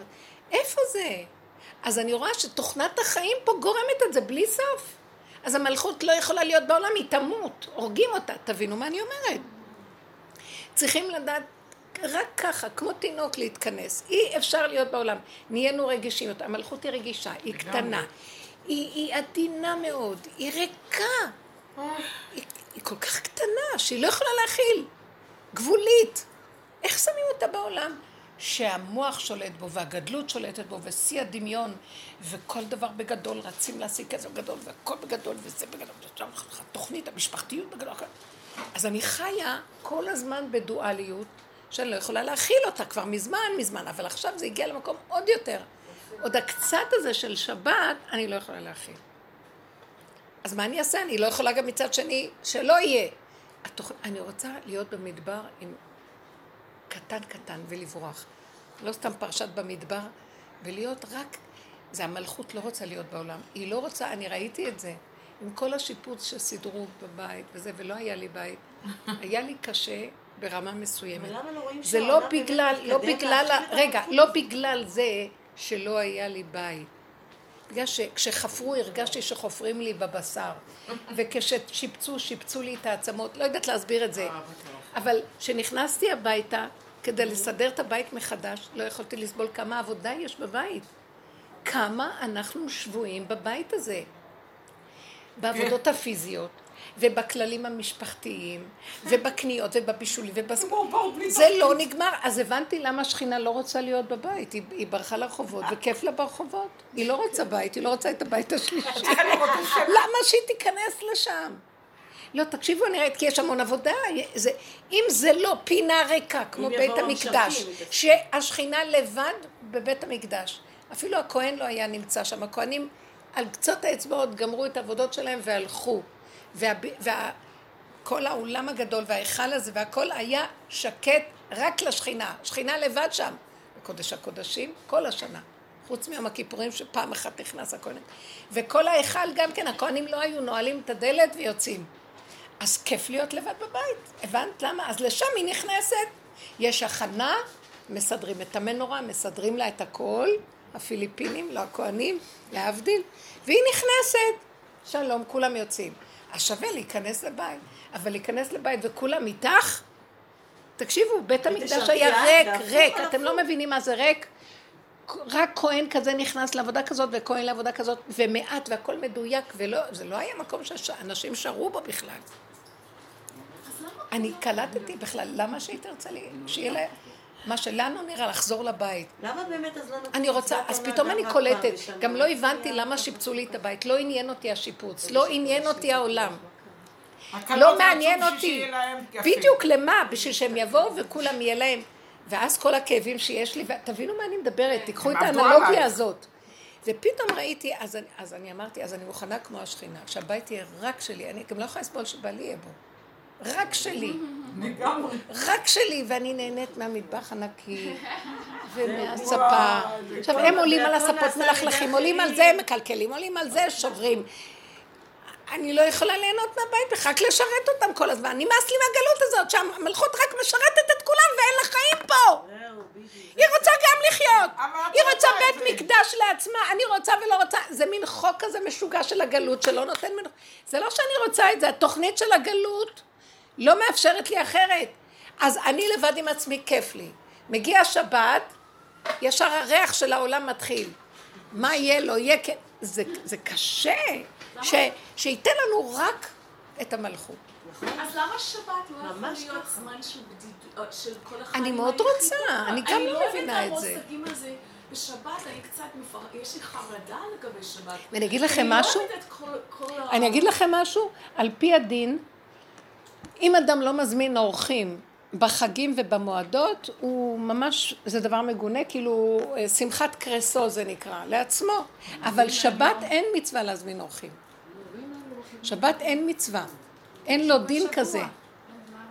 איפה זה? אז אני רואה שתוכנת החיים פה גורמת את זה בלי סוף. אז המלכות לא יכולה להיות בעולם, היא תמות, הורגים אותה. תבינו מה אני אומרת. צריכים לדעת רק ככה, כמו תינוק להתכנס. אי אפשר להיות בעולם. נהיינו רגישים יותר. המלכות היא רגישה, היא קטנה. היא, היא עדינה מאוד, היא ריקה. היא, היא כל כך קטנה, שהיא לא יכולה להכיל. גבולית. איך שמים אותה בעולם? שהמוח שולט בו, והגדלות שולטת בו, ושיא הדמיון, וכל דבר בגדול, רצים להשיג כסף גדול, והכל בגדול, וזה בגדול, התוכנית, המשפחתיות בגדול. אז אני חיה כל הזמן בדואליות, שאני לא יכולה להכיל אותה כבר מזמן, מזמן, אבל עכשיו זה הגיע למקום עוד יותר. עוד הקצת הזה של שבת, אני לא יכולה להכיל. אז מה אני אעשה? אני לא יכולה גם מצד שני שלא יהיה. התוכ... אני רוצה להיות במדבר עם קטן קטן ולברוח. לא סתם פרשת במדבר, ולהיות רק... זה המלכות לא רוצה להיות בעולם. היא לא רוצה, אני ראיתי את זה. עם כל השיפוץ שסידרו בבית וזה, ולא היה לי בית. היה לי קשה ברמה מסוימת. אבל למה לא רואים זה לא בגלל, לא בגלל, רגע? לא בגלל זה שלא היה לי בית. בגלל שכשחפרו הרגשתי שחופרים לי בבשר, וכששיפצו, שיפצו לי את העצמות, לא יודעת להסביר את זה. אבל כשנכנסתי הביתה כדי לסדר את הבית מחדש, לא יכולתי לסבול כמה עבודה יש בבית. כמה אנחנו שבויים בבית הזה. בעבודות הפיזיות, ובכללים המשפחתיים, ובקניות, ובבישולים, ובס... זה לא נגמר. אז הבנתי למה השכינה לא רוצה להיות בבית. היא, היא ברחה לרחובות, וכיף לה ברחובות. היא לא רוצה בית, היא לא רוצה את הבית השלישי. למה שהיא תיכנס לשם? לא, תקשיבו, אני ראית, כי יש המון עבודה. זה, אם זה לא פינה ריקה, כמו בית המקדש. שהשכינה לבד בבית המקדש. אפילו הכהן לא היה נמצא שם. הכהנים על קצות האצבעות גמרו את העבודות שלהם והלכו. וה, וה, כל האולם הגדול וההיכל הזה והכל היה שקט רק לשכינה. שכינה לבד שם. בקודש הקודשים כל השנה. חוץ מיום הכיפורים שפעם אחת נכנס הכהן. וכל ההיכל גם כן, הכהנים לא היו נועלים את הדלת ויוצאים. אז כיף להיות לבד בבית. הבנת למה? אז לשם היא נכנסת. יש הכנה, מסדרים את המנורה, מסדרים לה את הכל, הפיליפינים, לא הכהנים, להבדיל, והיא נכנסת. שלום, כולם יוצאים. אז שווה להיכנס לבית. אבל להיכנס לבית וכולם איתך? תקשיבו, בית המקדש היה ריק, ריק. אתם לא. מבינים מה זה ריק? רק כהן כזה נכנס לעבודה כזאת וכהן לעבודה כזאת ומעט והכל מדויק ולא, זה לא היה מקום שאנשים שרו בו בכלל. אני קלטתי בכלל, למה שהיא תרצה לי, שיהיה לה, מה שלנו נראה לחזור לבית. למה באמת אז לא נתנו? אני רוצה, אז פתאום אני קולטת. גם לא הבנתי למה שיפצו לי את הבית, לא עניין אותי השיפוץ, לא עניין אותי העולם. לא מעניין אותי. בדיוק, למה? בשביל שהם יבואו וכולם יהיה להם. ואז כל הכאבים שיש לי, ותבינו מה אני מדברת, תיקחו את האנלוגיה. הזאת. ופתאום ראיתי, אז אני, אז אני אמרתי, אז אני מוכנה כמו השכינה, שהבית יהיה רק שלי, אני גם לא יכולה לסבול שבעלי יהיה בו. רק שלי. לגמרי. רק שלי, ואני נהנית מהמטבח הנקי, ומהספה. עכשיו, הם עולים על הספות מלכלכים, עולים על. זה, מקלקלים, עולים על זה, שוברים. אני לא יכולה ליהנות מהבית, רק לשרת אותם כל הזמן. נמאס לי מהגלות הזאת, שהמלכות רק משרתת את כולם ואין לה חיים פה. היא רוצה גם לחיות. היא רוצה בית. מקדש לעצמה, אני רוצה ולא רוצה. זה מין חוק כזה משוגע של הגלות שלא נותן מנוח. זה לא שאני רוצה את זה, התוכנית של הגלות לא מאפשרת לי אחרת. אז אני לבד עם עצמי, כיף לי. מגיע שבת, ישר הריח של העולם מתחיל. מה יהיה, לא יהיה, כן. זה, זה קשה. ש- שייתן לנו רק את המלכות. אז למה שבת לא יכול להיות. זמן של בדידות, של כל אחד אני מאוד? רוצה, אני גם לא מבינה את זה. אני לא אוהבת את המושגים הזה. בשבת אני קצת מפר... יש לי חרדה לגבי שבת. ואני אגיד לכם משהו? אני לא ה- אני אגיד לכם משהו, על פי הדין, אם אדם לא מזמין אורחים בחגים ובמועדות, הוא ממש, זה דבר מגונה, כאילו אה, שמחת קרסו זה נקרא, לעצמו. אבל שבת אין מצווה להזמין אורחים. שבת אין מצווה. אין לו דין כזה. מה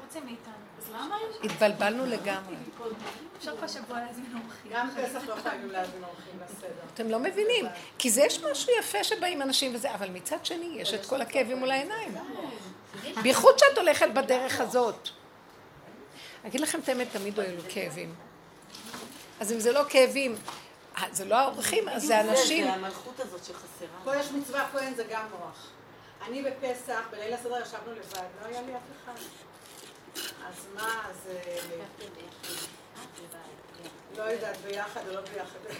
רוצים מאיתנו? אז למה הם... התבלבלנו לגמרי. אפשר כל שבוע להזמין אורחים. גם פסח לא חייבים להזמין אורחים לסדר. אתם לא מבינים, כי זה יש משהו יפה שבאים אנשים וזה, אבל מצד שני יש את כל הכאבים מול העיניים. בייחוד שאת הולכת בדרך הזאת. אגיד לכם את האמת, תמיד היו לו כאבים. אז אם זה לא כאבים, אה, זה לא האורחים, אז זה אנשים. זה המלכות הזאת שחסרה. פה יש מצווה כהן זה גם נוח. אני בפסח, בליל הסדר ישבנו לבד, לא היה לי אף אחד. אז מה, אז... אה, לא יודעת, ביחד או לא ביחד.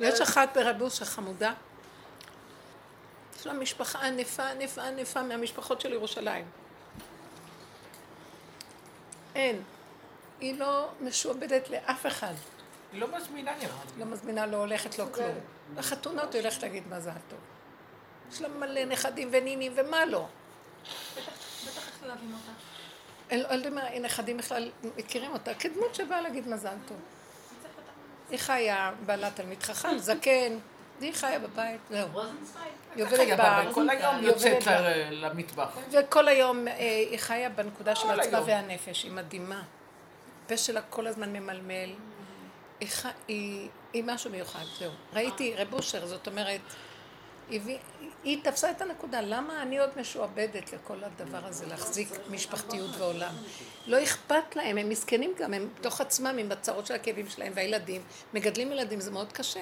יש אחת ברבוס החמודה, יש לה משפחה ענפה, ענפה, ענפה מהמשפחות של ירושלים. אין. היא לא משועבדת לאף אחד. היא לא מזמינה נראה לי. לא מזמינה, לא הולכת, לא כלום. בחתונות היא הולכת להגיד מזל טוב. יש לה מלא נכדים ונינים ומה לא. בטח איך לא אוהבים אותה. אין- לא יודעים מה, נכדים בכלל מכירים אותה כדמות שבאה להגיד מזל טוב. היא חיה, בעלת תלמיד חכם, זקן, והיא חיה בבית, זהו. היא עובדת ב... כל היום היא יוצאת ל- למטבח. וכל היום אה, היא חיה בנקודה של עצמה. והנפש, היא מדהימה. הפה שלה כל הזמן ממלמל. היא. היא, היא משהו מיוחד, זהו. ראיתי רב אושר, זאת אומרת, היא תפסה את הנקודה, למה אני עוד משועבדת לכל הדבר הזה, להחזיק משפחתיות ועולם? לא אכפת להם, הם מסכנים גם, הם בתוך עצמם עם הצרות של הכאבים שלהם, והילדים, מגדלים ילדים, זה מאוד קשה.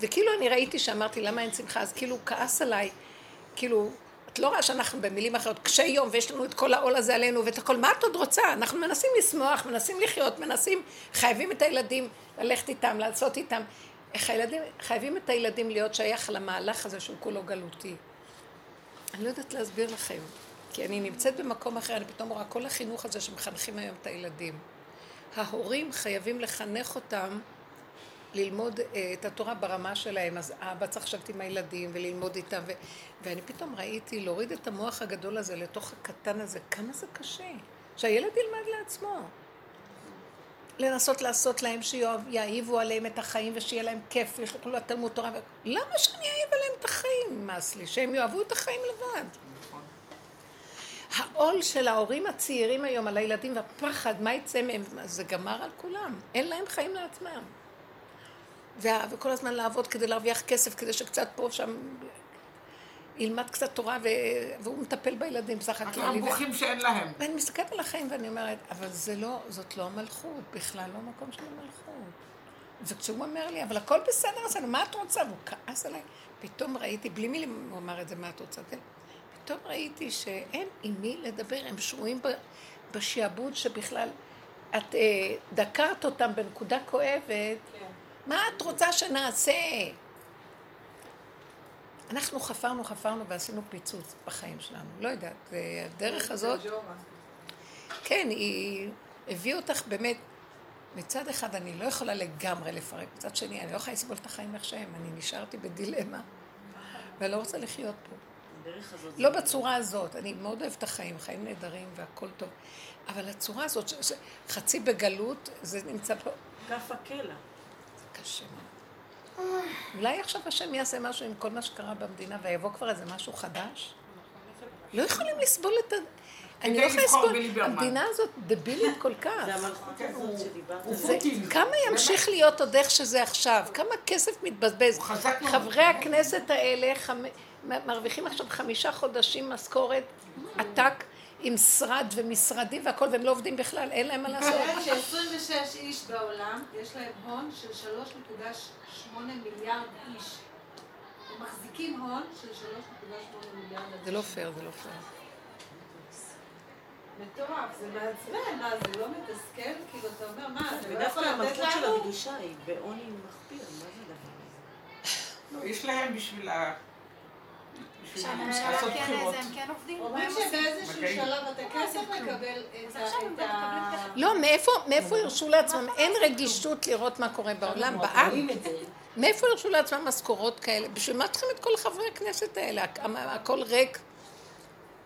וכאילו אני ראיתי שאמרתי למה אין שמחה, אז כאילו כעס עליי, כאילו, את לא רואה שאנחנו במילים אחרות קשי יום ויש לנו את כל העול הזה עלינו ואת הכל, מה את עוד רוצה? אנחנו מנסים לשמוח, מנסים לחיות, מנסים, חייבים את הילדים ללכת איתם, לעשות איתם. הילדים, חייבים את הילדים להיות שייך למהלך הזה שהוא כולו גלותי. אני לא יודעת להסביר לכם, כי אני נמצאת במקום אחר, אני פתאום רואה כל החינוך הזה שמחנכים היום את הילדים. ההורים חייבים לחנך אותם ללמוד אה, את התורה ברמה שלהם, אז אבא צריך לשבת עם הילדים וללמוד איתם, ו... ואני פתאום ראיתי להוריד את המוח הגדול הזה לתוך הקטן הזה, כמה זה קשה, שהילד ילמד לעצמו. לנסות לעשות להם שיאהיבו עליהם את החיים ושיהיה להם כיף, ויחכו לתלמוד תורה. למה שאני אאהב עליהם את החיים, נמאס לי? שהם יאהבו את החיים לבד. העול של ההורים הצעירים היום על הילדים והפחד, מה יצא מהם, זה גמר על כולם. אין להם חיים לעצמם. וכל הזמן לעבוד כדי להרוויח כסף, כדי שקצת פה ושם ילמד קצת תורה, ו... והוא מטפל בילדים בסך הכללי. אנחנו בוכים שאין להם. ואני מסתכלת על החיים ואני אומרת, אבל זה לא, זאת לא המלכות, בכלל לא מקום של המלכות. וכשהוא אומר לי, אבל הכל בסדר אצלנו, מה את רוצה? והוא כעס עליי. פתאום ראיתי, בלי מילים הוא אמר את זה, מה את רוצה? כן. פתאום ראיתי שאין עם מי לדבר, הם שרויים בשעבוד שבכלל, את אה, דקרת אותם בנקודה כואבת, כן. מה את רוצה שנעשה? אנחנו חפרנו, חפרנו ועשינו פיצוץ בחיים שלנו. לא יודעת, הדרך הזאת, כן, היא הביאה אותך באמת, מצד אחד אני לא יכולה לגמרי לפרק, מצד שני אני לא יכולה לסבול את החיים איך שהם, אני נשארתי בדילמה, ואני לא רוצה לחיות פה. לא בצורה הזאת, אני מאוד אוהבת את החיים, חיים נהדרים והכל טוב, אבל הצורה הזאת, חצי בגלות, זה נמצא פה, כף הקלע. קשה מאוד. אולי עכשיו השם יעשה משהו עם כל מה שקרה במדינה ויבוא כבר איזה משהו חדש? לא יכולים לסבול את ה... אני לא יכולה לסבול. המדינה הזאת דבילית כל כך. זה המלכות הזאת שדיברת. כמה ימשיך להיות עוד איך שזה עכשיו? כמה כסף מתבזבז? חברי הכנסת האלה. מרוויחים עכשיו חמישה חודשים משכורת עתק עם שרד ומשרדים והכל, והם לא עובדים בכלל, אין להם מה לעשות. ש-26 איש בעולם, יש להם הון של 3.8 מיליארד איש. הם מחזיקים הון של 3.8 מיליארד איש. זה לא פייר, זה לא פייר. מטורף, זה מעצבן, מה, זה לא מתסכל? כאילו, אתה אומר, מה, זה לא יכול לתת המלכות של לנו? הקדושה היא בעוני מחפיר, מה זה הדבר הזה? לא, יש להם בשביל ה... שהממשלה כן הם כן עובדים? אומרים? שבאיזשהו. שלב אתה כן צריך לקבל את ה- לא, מאיפה, הרשו לעצמם? אין רגישות לראות מה קורה בעולם, בעם. מאיפה הרשו לעצמם משכורות כאלה? בשביל מה צריכים את כל חברי הכנסת האלה? הכ- הכל ריק.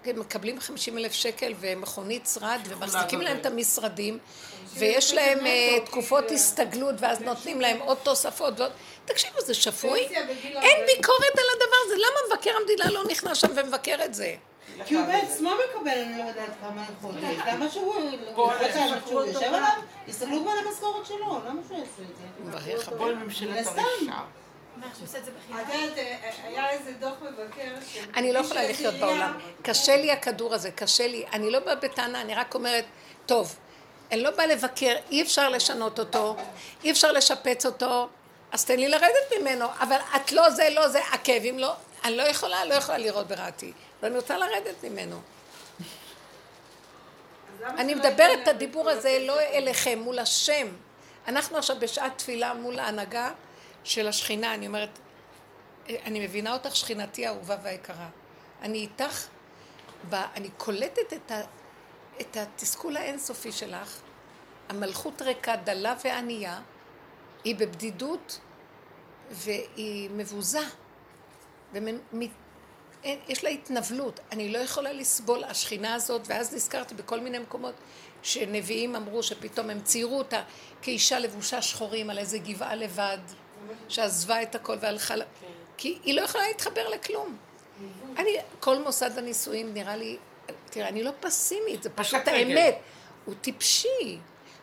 הם מקבלים 50 אלף שקל ומכונית שרד ומחזיקים להם את המשרדים ויש להם אה, תקופות הסתגלות ואז נותנים להם עוד תוספות ועוד... תקשיבו, זה שפוי? אין 40. ביקורת על הדבר הזה. למה מבקר המדינה לא נכנס שם ומבקר את זה? כי הוא בעצמו מקבל, אני לא יודעת כמה חודש. למה שהוא, כל למה שהוא יושב עליו, יסתכלו על המשכורת שלו, למה שהוא יעשה את זה? כל הבן. ממשלת. הרשע. אה, היה איזה דוח מבקר של אני לא יכולה לחיות בעולם. קשה לי הכדור הזה, קשה לי. אני לא באה בטענה, אני רק אומרת, טוב, אני לא באה לבקר, אי אפשר לשנות אותו, אי אפשר לשפץ אותו, אז תן לי לרדת ממנו. אבל את לא זה, לא זה, הכאבים לא, אני לא יכולה, לא יכולה לראות ברעתי. ואני רוצה לרדת ממנו. אני מדברת את הדיבור הזה לא? אליכם, מול השם. אנחנו עכשיו בשעת תפילה מול ההנהגה של השכינה, אני אומרת, אני מבינה אותך שכינתי האהובה והיקרה. אני איתך, ב, אני קולטת את, ה, את התסכול האינסופי שלך. המלכות ריקה, דלה וענייה, היא בבדידות והיא מבוזה. ומ- מ- אין- יש לה התנבלות. אני לא יכולה לסבול השכינה הזאת, ואז נזכרתי בכל מיני מקומות שנביאים אמרו שפתאום הם ציירו אותה כאישה לבושה שחורים על איזה גבעה לבד, שעזבה את הכל והלכה ל... כי היא לא יכולה להתחבר לכלום. אני, כל מוסד הנישואים נראה לי, תראה, אני לא פסימית, זה פשוט. האמת. הוא טיפשי.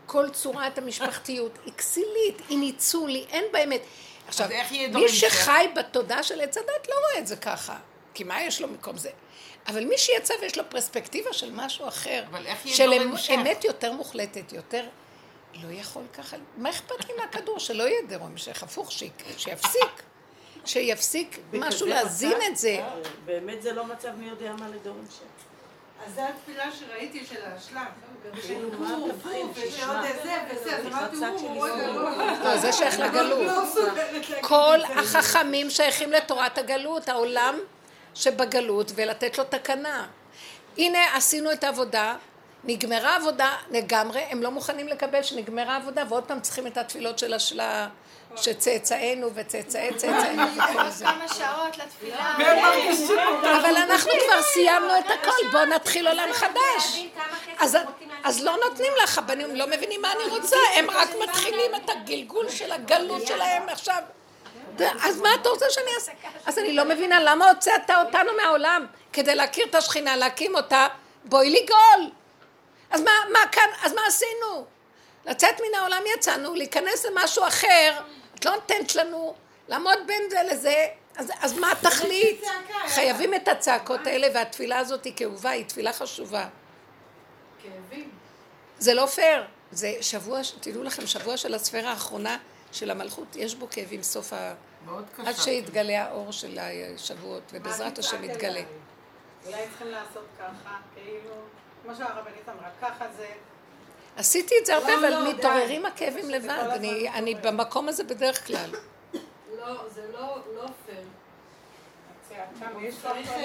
כל צורת המשפחתיות היא כסילית, היא ניצולי, אין באמת. עכשיו, מי? שחי בתודעה של עץ הדת לא רואה את זה ככה, כי מה יש לו מקום זה? אבל מי שיצא ויש לו פרספקטיבה של משהו אחר, אבל איך יהיה של דור אמ- המשך? אמת יותר מוחלטת, יותר... לא יכול ככה, מה אכפת לי מהכדור? שלא יהיה דור המשך, הפוך, שיפסיק. שיפסיק משהו להזין? את זה. אה, באמת זה לא מצב מי יודע מה לדור המשך. אז זו התפילה שראיתי של. כאילו, תבחין, הוא, שישמע. ושעוד איזה וזה, אז אמרתי, הוא, הוא, זה הוא, לא- לא, זה שייך לגלות. לא כל זה. החכמים שייכים לתורת הגלות, העולם שבגלות, ולתת לו תקנה. הנה עשינו את העבודה, נגמרה העבודה לגמרי, הם לא מוכנים לקבל שנגמרה העבודה, ועוד פעם צריכים את התפילות של השלה, שצאצאינו וצאצאי צאצאינו וכל זה. כמה שעות לתפילה. מרגישים אבל אנחנו כבר סיימנו את הכל, בואו נתחיל עולם חדש. אז, אז לא נותנים לך, הבנים לא מבינים מה אני רוצה, הם רק מתחילים את הגלגול של הגלות שלהם עכשיו. אז מה אתה רוצה שאני אעשה? אז אני לא מבינה למה הוצאת אותנו מהעולם כדי להכיר את השכינה, להקים אותה, בואי לגאול. אז מה, מה כאן, אז מה עשינו? לצאת מן העולם יצאנו, להיכנס למשהו אחר, את לא נותנת לנו לעמוד בין זה לזה, אז, אז מה התכלית? חייבים את הצעקות האלה, והתפילה הזאת היא כאובה, היא תפילה חשובה. כאבים. זה לא פייר. זה שבוע, תדעו לכם, שבוע של הספירה האחרונה של המלכות, יש בו כאבים סוף ה... מאוד עד קשה. שיתגלה האור של השבועות, ובעזרת השם יתגלה. אולי צריכים לעשות ככה, כאילו, כמו שהרבנית אמרה, ככה זה... עשיתי את זה הרבה, לא, אבל לא. מתעוררים הכאבים לבד. אני-. במקום הזה בדרך כלל. לא, זה לא לא פייר.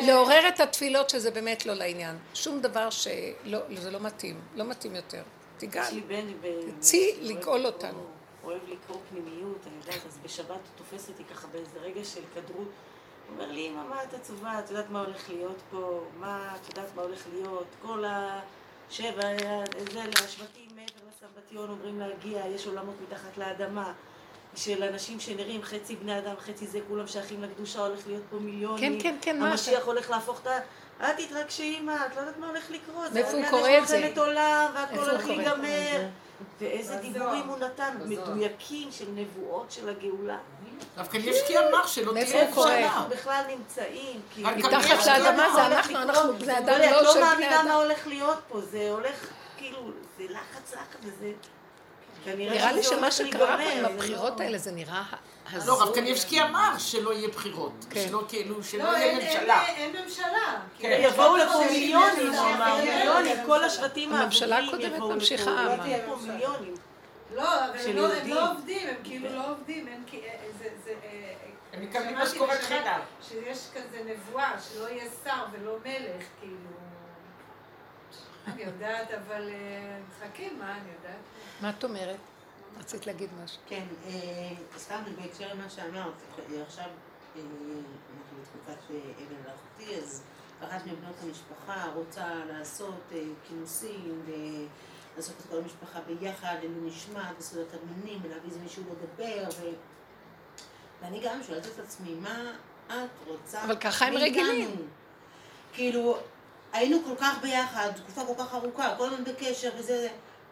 לעורר את התפילות שזה באמת לא לעניין. שום דבר שלא, זה לא מתאים. לא מתאים יותר. תיגל. תצאי לגאול אותנו. אוהב לקרוא פנימיות, אני יודעת, אז בשבת הוא תופס אותי ככה באיזה רגע של כדרות. אומר לי, אמא, מה את עצובה? את יודעת מה הולך להיות פה? מה, את יודעת מה הולך להיות? כל השבע, זה, השבטים מעבר לסמבטיון אומרים להגיע, יש עולמות מתחת לאדמה. של אנשים שנראים חצי בני אדם, חצי זה, כולם שייכים לקדושה, הולך להיות פה מיליונים. כן, כן, כן, מה המשיח הולך להפוך את ה... אל תתרגשי, אמא, את לא יודעת מה הולך לקרות. מאיפה הוא קורא יש את זה? מלחמת עולם, והכל הולך? להיגמר. ואיזה. דיבורים הוא נתן, מדויקים של נבואות של הגאולה. רב קניבסקי אמר שלא מאיפה תהיה הוא קורא? איפה ממשלה. אנחנו בכלל נמצאים? מתחת לאדמה זה אנחנו, לקרות. אנחנו בני אדם לא, את לא לא של בני מאמינה אדם. מה הולך להיות פה, זה הולך, כאילו, זה לחץ לחץ וזה... נראה לי שמה שקרה פה עם זה הבחירות לא- האלה זה נראה לא, הזוי. רב קניבסקי אמר שלא יהיה בחירות. כן. שלא כאילו, שלא לא, יהיה ממשלה. אין ממשלה. כן. יבואו לפה מיליונים, מיליונים, כל השבטים הממשלה האבודים הקודמת יבואו ממשיכה. לא, אבל הם לא- הם. לא עובדים, הם כאילו לא עובדים, כי- אה, זה- זה, אה, הם מקבלים משכורת חדר. שיש כזה נבואה, שלא יהיה שר ולא מלך, כאילו... אני יודעת, אבל אה, חכי, מה אני יודעת? מה את אומרת? רצית להגיד משהו. כן, אה, סתם בהקשר למה שאמרת, עכשיו אה, אנחנו בתקופת אה, אבן מלאכותי, אז אחת מבנות המשפחה רוצה לעשות כינוסים ולעשות את כל המשפחה ביחד, למי נשמעת, בסעודת המנים, ולהביא איזה מישהו לדבר, ו... ואני גם שואלת את עצמי, מה את רוצה אבל ככה הם? רגילים. כאילו, היינו כל כך ביחד, תקופה כל כך ארוכה, כל הזמן בקשר וזה, זה.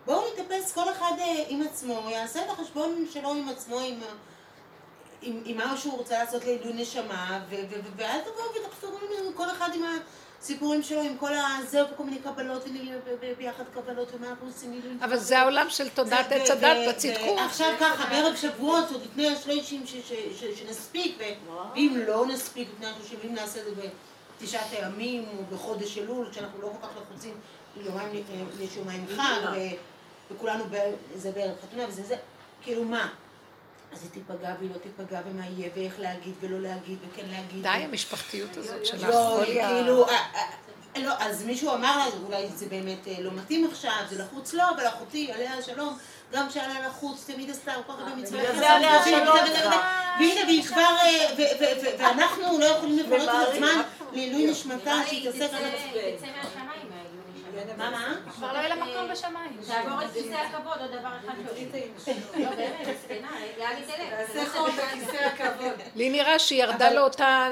בואו נתאפס כל אחד אה, עם עצמו, יעשה את החשבון שלו עם עצמו, עם, ה- עם, עם מה שהוא רוצה לעשות לעילוי נשמה, ואל תבואו ותחפרו לנו כל אחד עם הסיפורים שלו, עם כל הזה, וכל מיני קבלות, ו- ו- ו- ביחד קבלות, ומה אנחנו עושים לעילוי נשמה. אבל זה העולם של תודעת ו- עץ ו- הדת ו- בצדקות. עכשיו ככה, בערב שבועות, עוד לפני השלושים שנספיק, ו- ואם לא נספיק לפני השלושים, אם נעשה את זה בתשעת הימים, או בחודש אלול, כשאנחנו לא כל כך לחוצים, יומיים, אה, יש יומיים חג, ו- וכולנו זה בערב חתונה, וזה זה, כאילו מה? אז היא תיפגע והיא לא תיפגע, ומה יהיה, ואיך להגיד ולא להגיד, וכן להגיד. די, המשפחתיות הזאת שלך. לא, ה- כאילו, אה, אה, לא, אז מישהו אמר לה, אולי זה באמת אה, לא מתאים עכשיו, זה לחוץ, לא, אבל אחותי, עליה השלום, גם כשהיה לה לחוץ, תמיד עשתה כל כך הרבה מצוות. זה עליה וזה, והנה, והיא כבר, ו- ו- ו- ואנחנו לא יכולים לפנות את הזמן לעילוי נשמתה, שהיא תעשה כמה... יצא מהשמיים מהעילוי נשמה. מה, מה? כבר לא יהיה לה מקום בשמיים. תעבור את כיסא הכבוד, עוד דבר אחד לא, באמת, מסכנה, לאן היא תלך? תעשה חור בכיסא הכבוד. לי נראה שהיא ירדה לאותה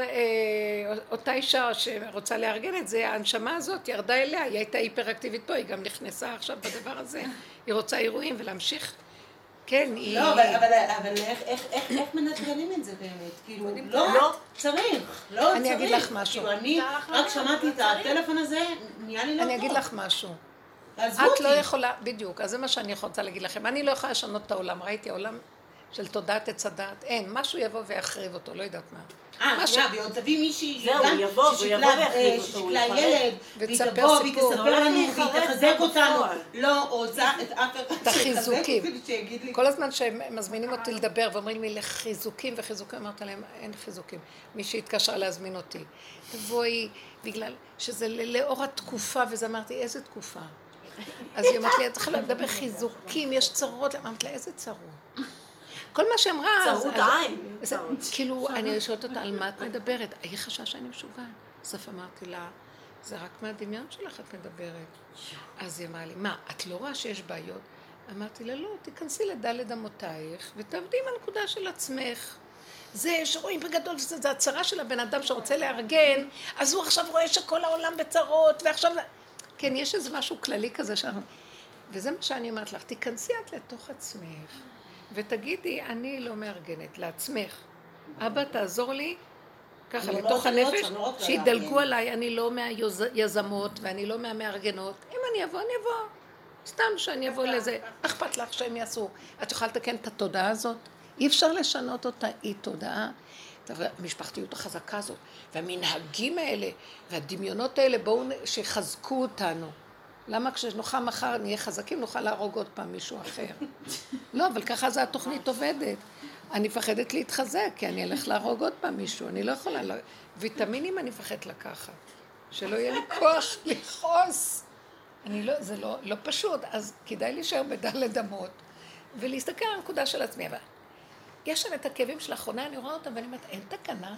אה, אישה שרוצה לארגן את זה, ההנשמה הזאת ירדה אליה, היא הייתה היפראקטיבית פה, היא גם נכנסה עכשיו בדבר הזה, היא רוצה אירועים ולהמשיך. כן, היא... לא, אבל, אבל, אבל איך, איך, איך, איך מנטרלים את זה באמת? כאילו, לא, לא. צריך, לא אני צריך. אגיד לך משהו. כאילו, אני רק שמעתי את הטלפון הזה, נהיה לי לא טוב. אני אגיד לך משהו. את. לא יכולה, בדיוק, אז זה מה שאני רוצה להגיד לכם. אני לא יכולה לשנות את העולם, ראיתי עולם של תודעת עץ הדעת, אין, משהו יבוא ויחריב אותו, לא יודעת מה. אה, מה שנייה, ש- והיא עוד תביא מישהי זהו, יבוא, והוא ששכלה, יבוא ויחריב אה, אותו, הוא ששכלה. ילד, והיא תבוא, והיא. תספר לנו, והיא תחזק אותנו. לא רוצה את אף אחד את החיזוקים. כל הזמן שהם מזמינים אותי לדבר ואומרים לי לחיזוקים וחיזוקים, אמרתי להם, אין חיזוקים. מי שהתקשרה להזמין אותי, תבואי, בגלל שזה ל- לאור התקופה, וזה אמרתי, איזה תקופה? אז היא אמרת לי, את צריכה לדבר חיזוקים, יש צרות. אמרתי לה, איזה צרות? כל מה שאמרה... צרות עין. כאילו, אני שואלת אותה, על מה את מדברת? היא חשבה שאני משוגעת. בסוף אמרתי לה, זה רק מהדמיון שלך את מדברת. אז היא אמרה לי, מה, את לא רואה שיש בעיות? אמרתי לה, לא, תיכנסי לדלת אמותייך ותעבדי עם הנקודה של עצמך. זה שרואים בגדול, זה, זה הצרה של הבן אדם שרוצה לארגן, אז הוא עכשיו רואה שכל העולם בצרות, ועכשיו... כן, יש איזה משהו כללי כזה שאנחנו... וזה מה שאני אומרת לך, תיכנסי את לתוך עצמך, ותגידי, אני לא מארגנת, לעצמך. אבא, תעזור לי, ככה, לא, לא לתוך לא רק הנפש, לא שידלגו. עליי, אני לא מהיזמות ואני לא מהמארגנות. אם אני אבוא, אני אבוא. סתם שאני אבוא לזה, אכפת לך שהם יעשו. את יכולה לתקן את התודעה הזאת? אי אפשר לשנות אותה, היא תודעה. המשפחתיות החזקה הזאת, והמנהגים האלה, והדמיונות האלה, בואו, שיחזקו אותנו. למה כשנוכל מחר נהיה חזקים, נוכל להרוג עוד פעם מישהו אחר? לא, אבל ככה זה התוכנית עובדת. אני מפחדת להתחזק, כי אני אלך להרוג עוד פעם מישהו, אני לא יכולה... ל... ויטמינים אני מפחדת לקחת. שלא יהיה לי כוח לכעוס. אני לא, זה לא, לא פשוט, אז כדאי להישאר בדלת אמות ולהסתכל על הנקודה של עצמי. אבל יש שם את הכאבים של האחרונה, אני רואה אותם ואני אומרת, אין תקנה.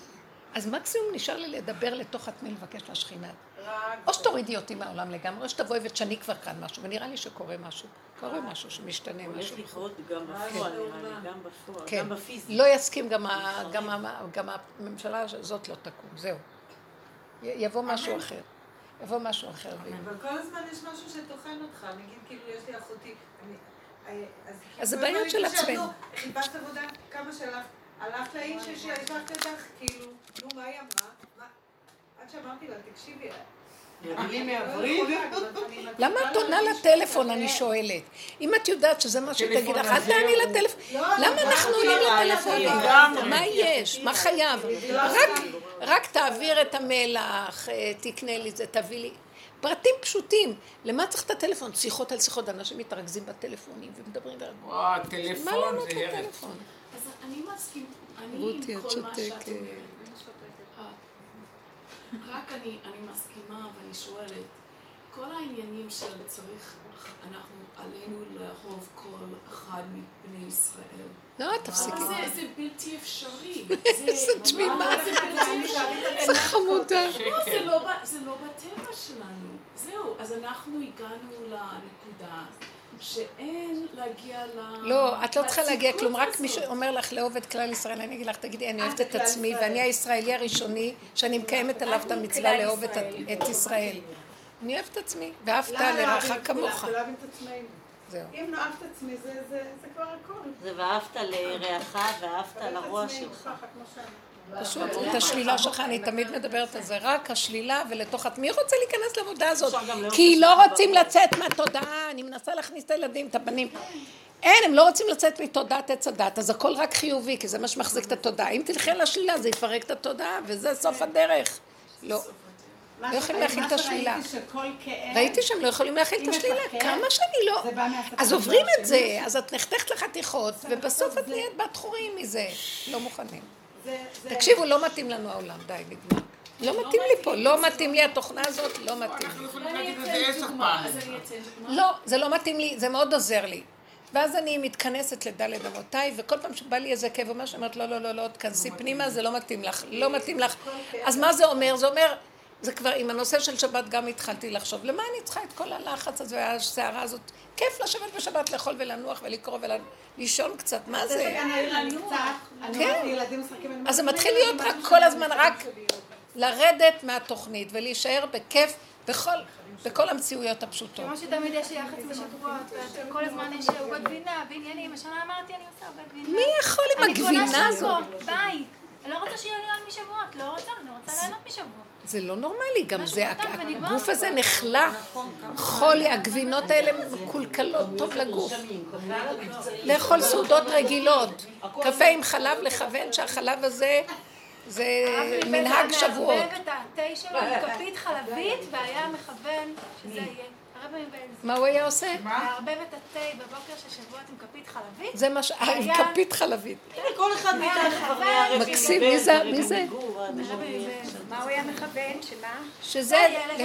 אז מקסימום נשאר לי לדבר לתוך עצמי, לבקש מהשכינה. או שתורידי אותי מהעולם לגמרי, או שתבואי ותשני כבר כאן משהו, ונראה לי שקורה משהו. קורה משהו שמשתנה הולך משהו. לקרות גם בפועל, גם בפועל, כן. גם בפיזי. לא יסכים, גם, ה, גם, הממשלה הזאת לא תקום, זהו. יבוא משהו אחר. יבוא משהו אחר. אבל כל הזמן יש משהו שטוחן אותך, נגיד כאילו יש לי אחותי, אה, אז אז זה כאילו, בעיות של חושבת, עצמנו. נו, חיפשת עבודה, כמה שלחת, הלכת לאיש ששלחת אותך, כאילו, נו, מה היא אמרה? מה? עד שאמרתי לה, תקשיבי, לא למה את עונה להרגיש לטלפון, כזה- אני שואלת? אם את יודעת שזה מה שהיא תגיד לך, אל תעני הזה לטלפון. לא, למה אנחנו עונים לטלפונים? לגמרי. מה יש? מה חייב? לא רק, רק תעביר את המלח, אה, תקנה לי זה, תביא לי. פרטים פשוטים. למה צריך את הטלפון? שיחות על שיחות, אנשים מתרכזים בטלפונים ומדברים. ו- וואו, מה טלפון לענות זה הרס. לטלפון? אז אני מסכים, אני עם כל מה שאת. אומרת. רק אני, אני מסכימה ואני שואלת, כל העניינים של צריך, אנחנו עלינו לאהוב כל אחד מבני ישראל. לא, תפסיקי. זה, זה בלתי אפשרי. איזה תמימה. מה זה אפשרי? איזה חמודה. לא, זה לא זה לא בטבע שלנו. זהו, אז אנחנו הגענו לנקודה שאין להגיע ל... לא, את לא צריכה להגיע כלום, רק מי. שאומר לך לאהוב את כלל ישראל, אני אגיד לך, תגידי, אני אוהבת את כלל עצמי. ואני הישראלי הראשוני, שאני מקיימת עליו את המצווה לאהוב את ישראל. אני אוהבת את עצמי, ואהבת לא לרעך כמוך. לא עצמנו. זהו. אם לא אהבת את עצמי, זה- זה זה כבר הכל. זה ואהבת לרעך ואהבת לרוע שלך. פשוט את השלילה שלך, אני תמיד מדברת על זה, רק השלילה ולתוך... את- מי רוצה להיכנס לעבודה הזאת? כי לא רוצים. לצאת מהתודעה, אני מנסה להכניס את הילדים, את הבנים. אין, הם לא רוצים לצאת מתודעת עץ הדת, אז הכל רק חיובי, כי זה מה שמחזיק את התודעה. אם תלכי על השלילה, זה יפרק את התודעה, וזה סוף הדרך. לא. לא יכולים להכיל את השלילה. ראיתי שהם לא יכולים להכיל את השלילה, כמה שאני לא... אז עוברים את זה. אז את נחתכת לחתיכות, ובסוף את נהיית בת חורים מזה. לא מוכנים. תקשיבו, לא מתאים לנו העולם, די, נגמר. לא מתאים לי פה, לא מתאים לי התוכנה הזאת, לא מתאים לי. אנחנו יכולים אני להגיד את אתן זה עשר דוגמה, אז פעמים. אני אתן דוגמה. לא, זה לא מתאים לי, זה מאוד עוזר לי. ואז אני מתכנסת לדלת אמותיי, וכל פעם שבא לי איזה כאב או משהו, אומרת, לא, לא, לא, לא, תכנסי פנימה, זה לא מתאים לך, לא מתאים לך. אז מה זה אומר? זה אומר, זה כבר, עם הנושא של שבת גם התחלתי לחשוב, למה אני צריכה את כל הלחץ הזה והסערה הזאת? כיף לשבת בשבת, לאכול ולנוח ולקרוא ולישון קצת, מה זה זה? אני אני כן. אני אז זה מתחיל "הנה, להיות אני רק כל הזמן, רק שלי". לרדת מהתוכנית ולהישאר בכיף בכל, בכל המציאויות הפשוטות. כמו שתמיד יש יחס בשבועות, וכל הזמן יש עוגות גבינה ועניינים. השנה אמרתי, אני עושה עוגת גבינה. מי יכול עם אני קונה הגבינה שוקו, הזאת? ביי. אני לא רוצה שיהיה לי עוד משבועות, לא רוצה, אני רוצה ליהנות משבועות. זה לא נורמלי, גם זה. הגוף הזה נחלא, חולי, הגבינות האלה מקולקלות, טוב לגוף. לאכול סעודות רגילות, קפה עם חלב לכוון שהחלב הזה זה מנהג שבועות. מערבב את התה שלו עם כפית חלבית, והיה מכוון שזה יהיה. מה הוא היה עושה? מערבב את התה בבוקר של שבועות עם כפית חלבית. זה מה ש... אה, עם היה- כפית חלבית. הנה, כל אחד מאיתנו כבר רבי מקסים, מי זה- מי זה? מה הוא היה מכוון? שמה? שזה...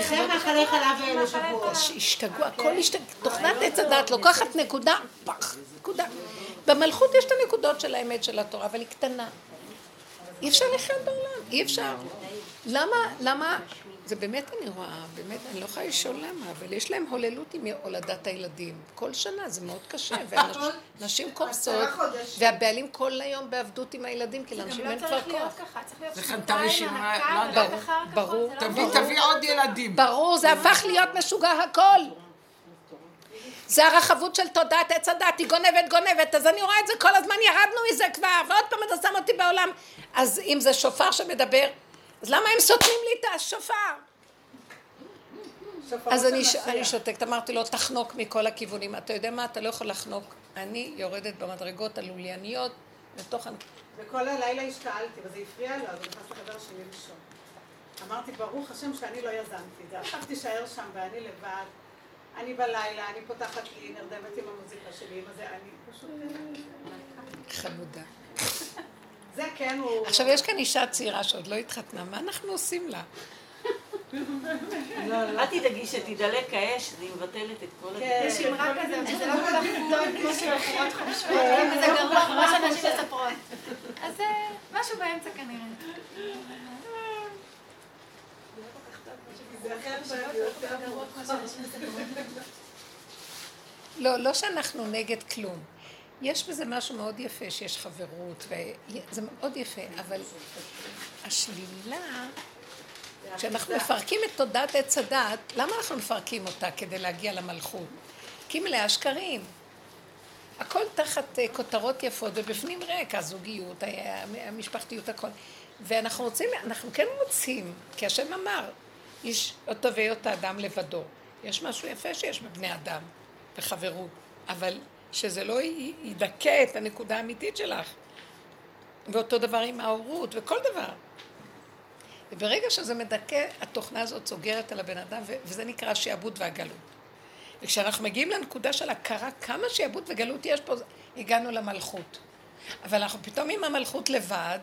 זה מאכלי חלב האלה שבועות. השתגעו, הכל השתגעו. תוכנת עץ הדת לוקחת נקודה, פח, נקודה. במלכות יש את הנקודות של האמת של התורה, אבל היא קטנה. אי אפשר לחיות בעולם, אי אפשר. למה, למה, זה באמת אני רואה, באמת, אני לא יכולה לשאול למה, אבל יש להם הוללות עם הולדת הילדים. כל שנה, זה מאוד קשה, ונשים קורסות, והבעלים כל היום בעבדות עם הילדים, כי גם לאנשים לא אין כבר צריך להיות כוח. ככה, צריך להיות זה שנתיים חנטה רשימה, הנקה, לא ורק. אחר כך ברור. עוד, זה לא תביא, ברור. תביא עוד ילדים. ברור, זה הפך להיות משוגע הכל. זה הרחבות של תודעת עץ הדת, היא גונבת גונבת, אז אני רואה את זה כל הזמן, ירדנו מזה כבר, ועוד פעם אתה שם אותי בעולם. אז אם זה שופר שמדבר, אז למה הם סותמים לי את השופר? אז אני, ש... אני שותקת, אמרתי לו, תחנוק מכל הכיוונים. אתה יודע מה, אתה לא יכול לחנוק. אני יורדת במדרגות הלולייניות לתוך... וכל הלילה השתעלתי, וזה הפריע לו, אז הוא נכנס לחדר שלי לישון. אמרתי, ברוך השם שאני לא יזמתי את זה. עכשיו תישאר שם ואני לבד. אני בלילה, אני פותחת לי, נרדמת עם המוזיקה שלי, וזה, אני פשוט... חמודה. זה כן הוא... עכשיו, יש כאן אישה צעירה שעוד לא התחתנה, מה אנחנו עושים לה? אל תדאגי שתדלק האש, היא מבטלת את כל כן. יש אמרה כזה, וזה לא כל כך טוב כמו שאחרות חושבות, וזה גרוע כמו שאנשים מספרות. אז משהו באמצע כנראה. זה. לא, לא שאנחנו נגד כלום. יש בזה משהו מאוד יפה, שיש חברות, וזה מאוד יפה, אבל השלילה, כשאנחנו מפרקים את תודעת עץ הדת, למה אנחנו מפרקים אותה כדי להגיע למלכות? כי מלאה שקרים. הכל תחת אה, כותרות יפות, ובפנים ריק, הזוגיות, המשפחתיות, הכל. ואנחנו רוצים, אנחנו כן רוצים, כי השם אמר, איש אותו והיות האדם לבדו. יש משהו יפה שיש בבני אדם, בחברות, אבל שזה לא ידכא את הנקודה האמיתית שלך. ואותו דבר עם ההורות, וכל דבר. וברגע שזה מדכא, התוכנה הזאת סוגרת על הבן אדם, וזה נקרא שעבוד והגלות. וכשאנחנו מגיעים לנקודה של הכרה כמה שעבוד וגלות יש פה, הגענו למלכות. אבל אנחנו פתאום עם המלכות לבד,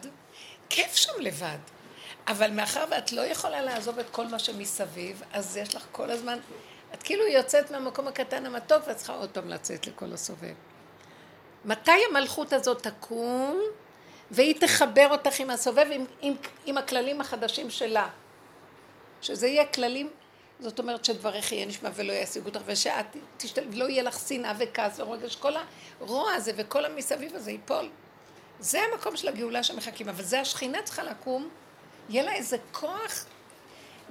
כיף שם לבד. אבל מאחר ואת לא יכולה לעזוב את כל מה שמסביב, אז יש לך כל הזמן, את כאילו יוצאת מהמקום הקטן המתוק ואת צריכה עוד פעם לצאת לכל הסובב. מתי המלכות הזאת תקום והיא תחבר אותך עם הסובב עם, עם, עם הכללים החדשים שלה? שזה יהיה כללים, זאת אומרת שדבריך יהיה נשמע ולא ישיגו אותך ושאת תשתל... לא יהיה לך שנאה וכעס ורגש, כל הרוע הזה וכל המסביב הזה ייפול. זה המקום של הגאולה שמחכים, אבל זה השכינה צריכה לקום, יהיה לה איזה כוח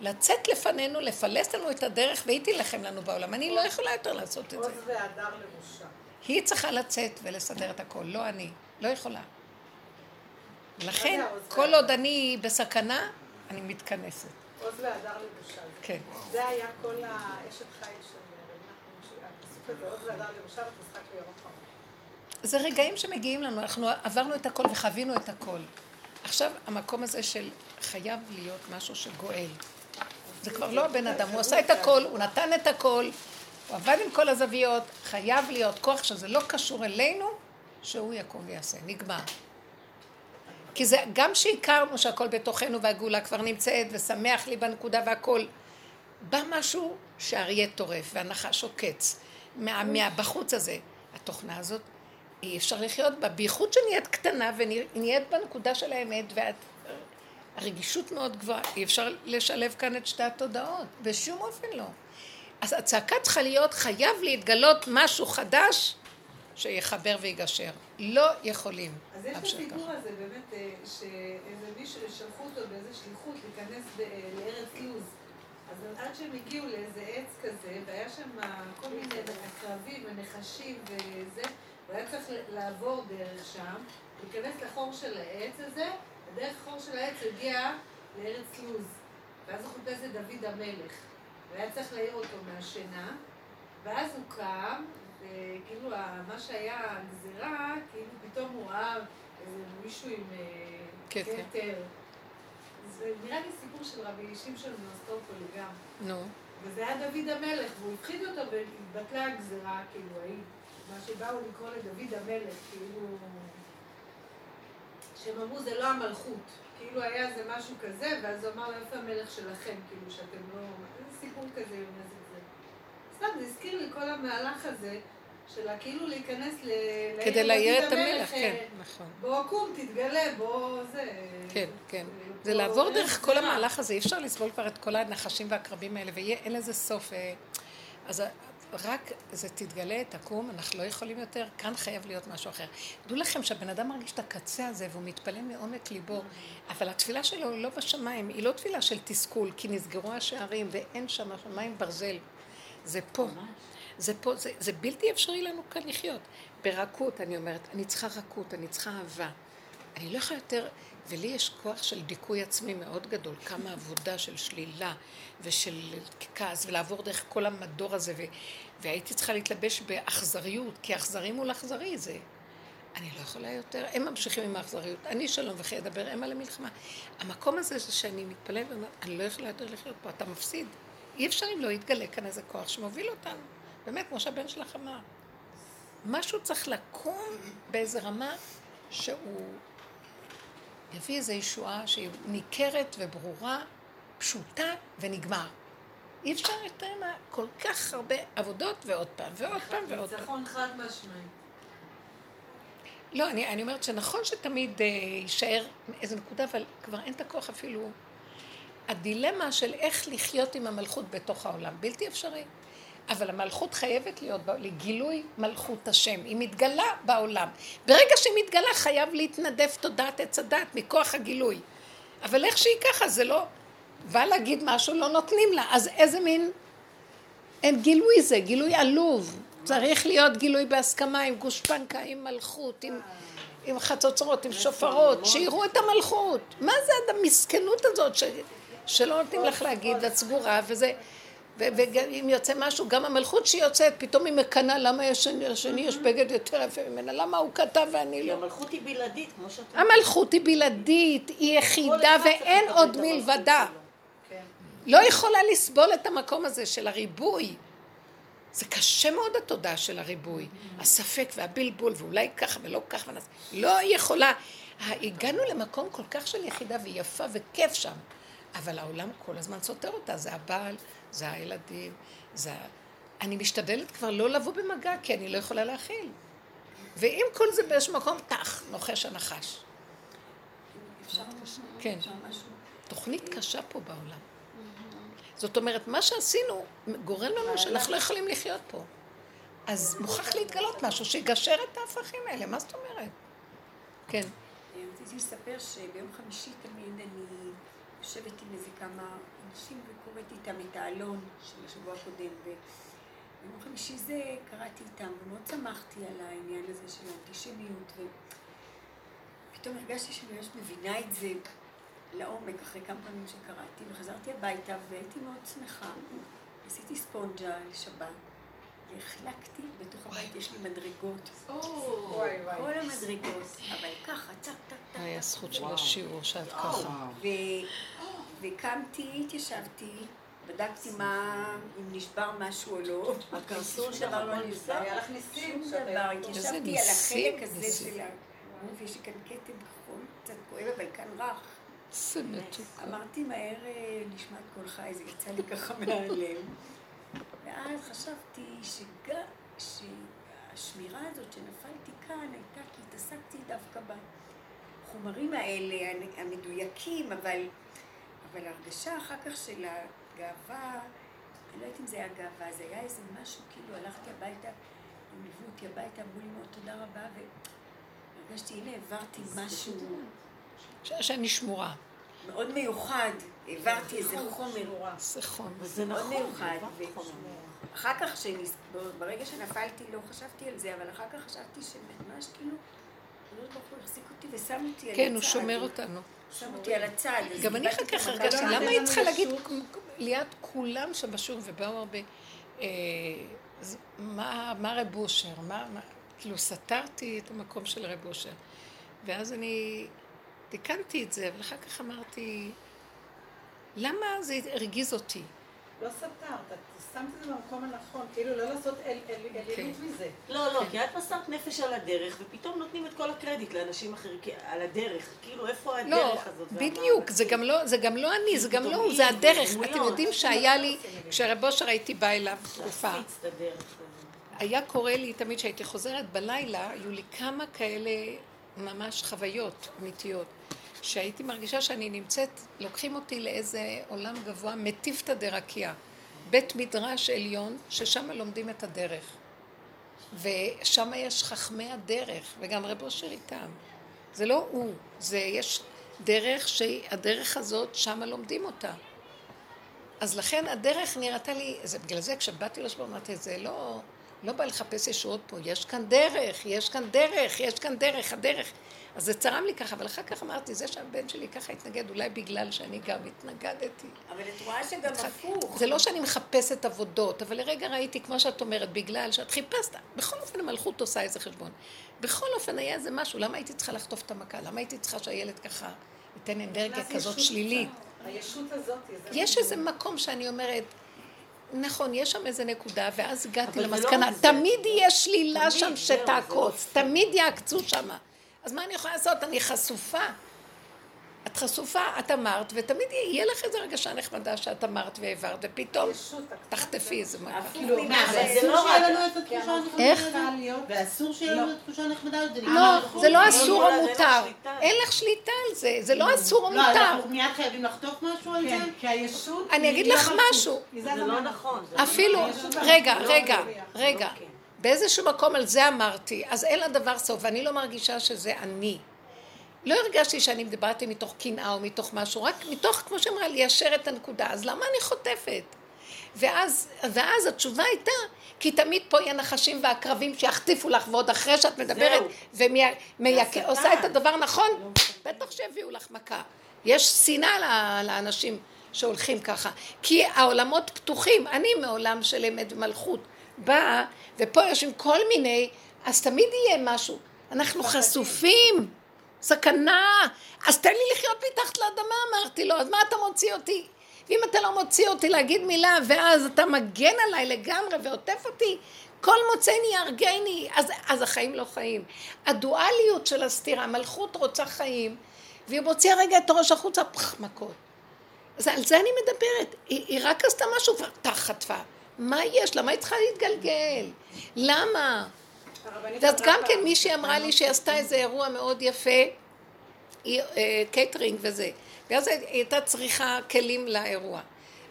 לצאת לפנינו, לפלס לנו את הדרך והיא תילחם לנו בעולם. אני לא יכולה יותר לעשות את זה. עוז והדר לראשה. היא צריכה לצאת ולסדר את הכל, לא אני. לא יכולה. לכן, כל עוד אני בסכנה, אני מתכנסת. עוז והדר לראשה. כן. זה היה כל האשת חיל של הפסוק הזה, עוז והדר חמור. זה רגעים שמגיעים לנו, אנחנו עברנו את הכל וחווינו את הכל. עכשיו, המקום הזה של חייב להיות משהו שגואל. זה כבר לא הבן אדם, הוא עשה את הכל, הוא נתן את הכל, הוא עבד עם כל הזוויות, חייב להיות כוח שזה לא קשור אלינו, שהוא יקום ויעשה, נגמר. כי זה, גם שהכרנו שהכל בתוכנו והגאולה כבר נמצאת ושמח לי בנקודה והכל, בא משהו שהאריה טורף והנחש עוקץ מה, מהבחוץ הזה. התוכנה הזאת, אי אפשר לחיות בה, בייחוד שנהיית קטנה ונהיית בנקודה של האמת והרגישות מאוד גבוהה, אי אפשר לשלב כאן את שתי התודעות, בשום אופן לא. אז הצעקה צריכה להיות, חייב להתגלות משהו חדש שיחבר ויגשר. לא יכולים. אז יש את הסיפור הזה באמת, אה, שאיזה מישהו, שלחו אותו באיזה שליחות להיכנס אה, לארץ לוז. אז עד שהם הגיעו לאיזה עץ כזה, והיה שם כל מיני עקרבים ונחשים וזה, הוא היה צריך לעבור דרך שם, להיכנס לחור של העץ הזה, ודרך החור של העץ הוא הגיע לארץ לוז. ואז הוא חיפש את דוד המלך. והיה צריך להעיר אותו מהשינה, ואז הוא קם, וכאילו מה שהיה הגזירה, כאילו פתאום הוא ראה איזה מישהו עם אה, כתר. כתר. זה נראה לי סיפור של רבי שמשון מאוסטרופולי גם. נו. וזה היה דוד המלך, והוא הפחיד אותו והתבטלה הגזירה, כאילו, ההיא, מה שבאו לקרוא לדוד המלך, כאילו... שהם אמרו זה לא המלכות, כאילו היה איזה משהו כזה, ואז הוא אמר לו איפה המלך שלכם, כאילו שאתם לא... איזה סיפור כזה עם איזה זה. סתם, זה הזכיר לי כל המהלך הזה, של כאילו להיכנס ל... כדי להעיר את המלך, אה, כן, נכון. בוא קום, תתגלה, בוא זה... כן, כן. פה זה לעבור דרך כל גזירה. המהלך הזה, אי אפשר לסבול כבר את כל הנחשים והקרבים האלה, ואין לזה סוף. אה, אז רק זה תתגלה, תקום, אנחנו לא יכולים יותר, כאן חייב להיות משהו אחר. דעו לכם שהבן אדם מרגיש את הקצה הזה והוא מתפלל מעומק ליבו, אבל התפילה שלו היא לא בשמיים, היא לא תפילה של תסכול, כי נסגרו השערים ואין שם השמיים ברזל. זה פה. זה פה, זה, זה בלתי אפשרי לנו כאן לחיות. ברכות, אני אומרת, אני צריכה רכות, אני צריכה אהבה. אני לא יכולה יותר, ולי יש כוח של דיכוי עצמי מאוד גדול, כמה עבודה של שלילה ושל כעס, ולעבור דרך כל המדור הזה, ו, והייתי צריכה להתלבש באכזריות, כי אכזרי מול אכזרי זה... אני לא יכולה יותר, הם ממשיכים עם האכזריות, אני שלום וכי אדבר המה למלחמה. המקום הזה זה שאני מתפללת ואומרת, אני לא יכולה יותר לחיות פה, אתה מפסיד. אי אפשר אם לא יתגלה כאן איזה כוח שמוביל אותנו. באמת, כמו שהבן שלך אמר. משהו צריך לקום באיזה רמה שהוא יביא איזו ישועה שהיא ניכרת וברורה, פשוטה ונגמר. אי אפשר יותר מה, כל כך הרבה עבודות ועוד פעם ועוד פעם ועוד פעם. ניצחון חד משמעי. לא, אני, אני אומרת שנכון שתמיד אה, יישאר איזו נקודה, אבל כבר אין את הכוח אפילו. הדילמה של איך לחיות עם המלכות בתוך העולם, בלתי אפשרי. אבל המלכות חייבת להיות לגילוי מלכות השם. היא מתגלה בעולם. ברגע שהיא מתגלה חייב להתנדף תודעת עץ הדת מכוח הגילוי. אבל איך שהיא ככה זה לא... בא להגיד משהו לא נותנים לה. אז איזה מין... אין גילוי זה, גילוי עלוב. צריך להיות גילוי בהסכמה עם גושפנקה, עם מלכות, עם, עם חצוצרות, עם שופרות, שיראו את המלכות. מה זה המסכנות הזאת ש, שלא נותנים לך להגיד, ואת סגורה, וזה... ואם יוצא משהו, גם המלכות שיוצאת, פתאום היא מקנאה, למה יש השני יש בגד יותר יפה ממנה? למה הוא כתב ואני כי לא? המלכות היא בלעדית, כמו שאת המלכות היא בלעדית, היא יחידה ואין עוד מלבדה. שלו. לא יכולה לסבול את המקום הזה של הריבוי. זה קשה מאוד התודעה של הריבוי. הספק והבלבול, ואולי ככה ולא ככה, ונס... לא יכולה. הגענו למקום כל כך של יחידה ויפה וכיף שם, אבל העולם כל הזמן סותר אותה. זה הבעל, זה הילדים, זה... אני משתדלת כבר לא לבוא במגע, כי אני לא יכולה להכיל. ועם כל זה באיזשהו מקום, טח, נוחש הנחש. כן. תוכנית קשה פה בעולם. זאת אומרת, מה שעשינו גורם לנו שאנחנו לא יכולים לחיות פה. אז מוכרח להתגלות משהו שיגשר את ההפכים האלה, מה זאת אומרת? כן. רציתי לספר שביום חמישי תמיד אני יושבת עם איזה כמה אנשים וקוראת איתם את העלון של השבוע הקודם. וביום חמישי זה קראתי איתם ומאוד שמחתי על העניין הזה של האנטישמיות. ופתאום הרגשתי שאני ממש מבינה את זה לעומק אחרי כמה פעמים שקראתי, וחזרתי הביתה והייתי מאוד שמחה. עשיתי ספונג'ה לשבת. והחלקתי, בתוך הבית יש לי מדרגות. כל המדרגות, אבל ככה, טק, טק, טק. היה זכות של השיעור שאת ככה. ו... וקמתי, התיישבתי, בדקתי מה, אם נשבר משהו או לא. הקרסול שום שלך לא נשבר. היה לך ניסים שום. דבר. איזה התיישבתי על החלק הזה. של ה... ויש לי כאן כתם כחול, קצת כואב, אבל כאן רך. זה מתוק. אמרתי מהר אה, נשמע את קולך, זה יצא לי ככה מהלב. ואז חשבתי שגם, שהשמירה הזאת שנפלתי כאן הייתה כי התעסקתי דווקא בחומרים האלה, המדויקים, אבל, אבל ההרגשה אחר כך של הגאווה, אני לא יודעת אם זה היה גאווה, זה היה איזה משהו, כאילו הלכתי הביתה, הם ליוו אותי הביתה, אמרו לי מאוד תודה רבה, והרגשתי, הנה העברתי משהו שאני שמורה. מאוד מיוחד, העברתי איזה חומר. זה חום. וזה מאוד נכון, מיוחד. חומר. אחר כך, ברגע שנפלתי, לא חשבתי על זה, אבל אחר כך חשבתי שממש כאילו, הקדוש ברוך הוא החזיק אותי ושם אותי על הצד. כן, הוא שומר אותנו. שם אותי על הצד. גם אני אחר כך הרגשתי, לא למה היא צריכה להגיד ישות? ליד כולם שבשיעור ובאו הרבה, אה, מה מה רב אושר? כאילו סתרתי את המקום של רב אושר. ואז אני תיקנתי את זה, אבל אחר כך אמרתי, למה זה הרגיז אותי? לא סתרת, את שמת את זה במקום הנכון, כאילו לא לעשות אל- אל- אלילות מזה. לא, לא, כי את מסרת נפש על הדרך, ופתאום נותנים את כל הקרדיט לאנשים אחרים, על הדרך. כאילו, איפה לא, הדרך הזאת? בדיוק, זה גם לא, זה גם לא אני, זה גם לא הוא, זה הדרך. אתם יודעים שהיה לי, כשרב אושר הייתי באה אליו תקופה, את. היה קורה לי תמיד שהייתי חוזרת בלילה, היו לי כמה כאלה ממש חוויות אמיתיות, שהייתי מרגישה שאני נמצאת, לוקחים אותי לאיזה עולם גבוה, מטיפתא דרקיע, בית מדרש עליון, ששם לומדים את הדרך. ושם יש חכמי הדרך, וגם רב אושר איתם. זה לא הוא, זה יש דרך שהדרך הזאת, שם לומדים אותה. אז לכן הדרך נראתה לי, זה בגלל זה כשבאתי לשבור אמרתי, זה לא, לא בא לחפש ישועות פה, יש כאן דרך, יש כאן דרך, יש כאן דרך, הדרך. אז זה צרם לי ככה, אבל אחר כך אמרתי, זה שהבן שלי ככה התנגד, אולי בגלל שאני גם התנגדתי. אבל את רואה שגם הפוך. זה לא שאני מחפשת עבודות, אבל לרגע ראיתי, כמו שאת אומרת, בגלל שאת חיפשת, בכל אופן המלכות עושה איזה חשבון. בכל אופן היה איזה משהו, למה הייתי צריכה לחטוף את המכה? למה הייתי צריכה שהילד ככה ייתן אנרגיה כזאת שלילית? שם. הישות הזאת, זה יש איזה מקום שאני אומרת, נכון, יש שם איזה נקודה, ואז הגעתי זה לא למסקנה, זה. תמיד יהיה שלילה תמיד, שם זה שתעקוץ, תמיד יעקצו שם. אז מה אני יכולה לעשות? אני חשופה. את חשופה, את אמרת, ותמיד יהיה לך איזו הרגשה נחמדה שאת אמרת והעברת, ופתאום תחטפי איזה מכה. כאילו, מה, זה ואסור לא שיהיה רק- לנו את התחושה הנחמדה איך? ואסור שיהיה לנו את התחושה הנחמדה הזאת? לא, זה לא אסור או לך מותר. אין לך שליטה על זה, זה לא אסור או לא, מותר. אנחנו מיד חייבים לחטוף משהו על זה? כן, כי הישות... אני אגיד לך לא. משהו. זה לא. נכון. זה לא אפילו, הישות רגע, רגע, לא. רגע. באיזשהו מקום על זה אמרתי, אז אין לדבר סוף, ואני לא מרגישה שזה אני. לא הרגשתי שאני דיברתי מתוך קנאה או מתוך משהו, רק מתוך, כמו שאמרה, ליישר את הנקודה. אז למה אני חוטפת? ואז, ואז התשובה הייתה, כי תמיד פה יהיה נחשים ועקרבים שיחטיפו לך, ועוד אחרי שאת מדברת, ועושה את הדבר נכון, בטח שיביאו לך מכה. יש שנאה לאנשים שהולכים ככה. כי העולמות פתוחים. אני מעולם של אמת ומלכות באה, ופה יושבים כל מיני, אז תמיד יהיה משהו. אנחנו חשופים. סכנה. אז תן לי לחיות מתחת לאדמה, אמרתי לו, אז מה אתה מוציא אותי? ואם אתה לא מוציא אותי להגיד מילה, ואז אתה מגן עליי לגמרי ועוטף אותי, כל מוצאני יהרגני, אז, אז החיים לא חיים. הדואליות של הסתירה, המלכות רוצה חיים, והיא מוציאה רגע את הראש החוצה, פח, מכות. אז על זה אני מדברת. היא, היא רק עשתה משהו, כבר חטפה. מה יש? למה היא צריכה להתגלגל? למה? אז גם כן מישהי אמרה לי שהיא עשתה איזה אירוע מאוד יפה, היא, אה, קייטרינג וזה, ואז היא הייתה צריכה כלים לאירוע.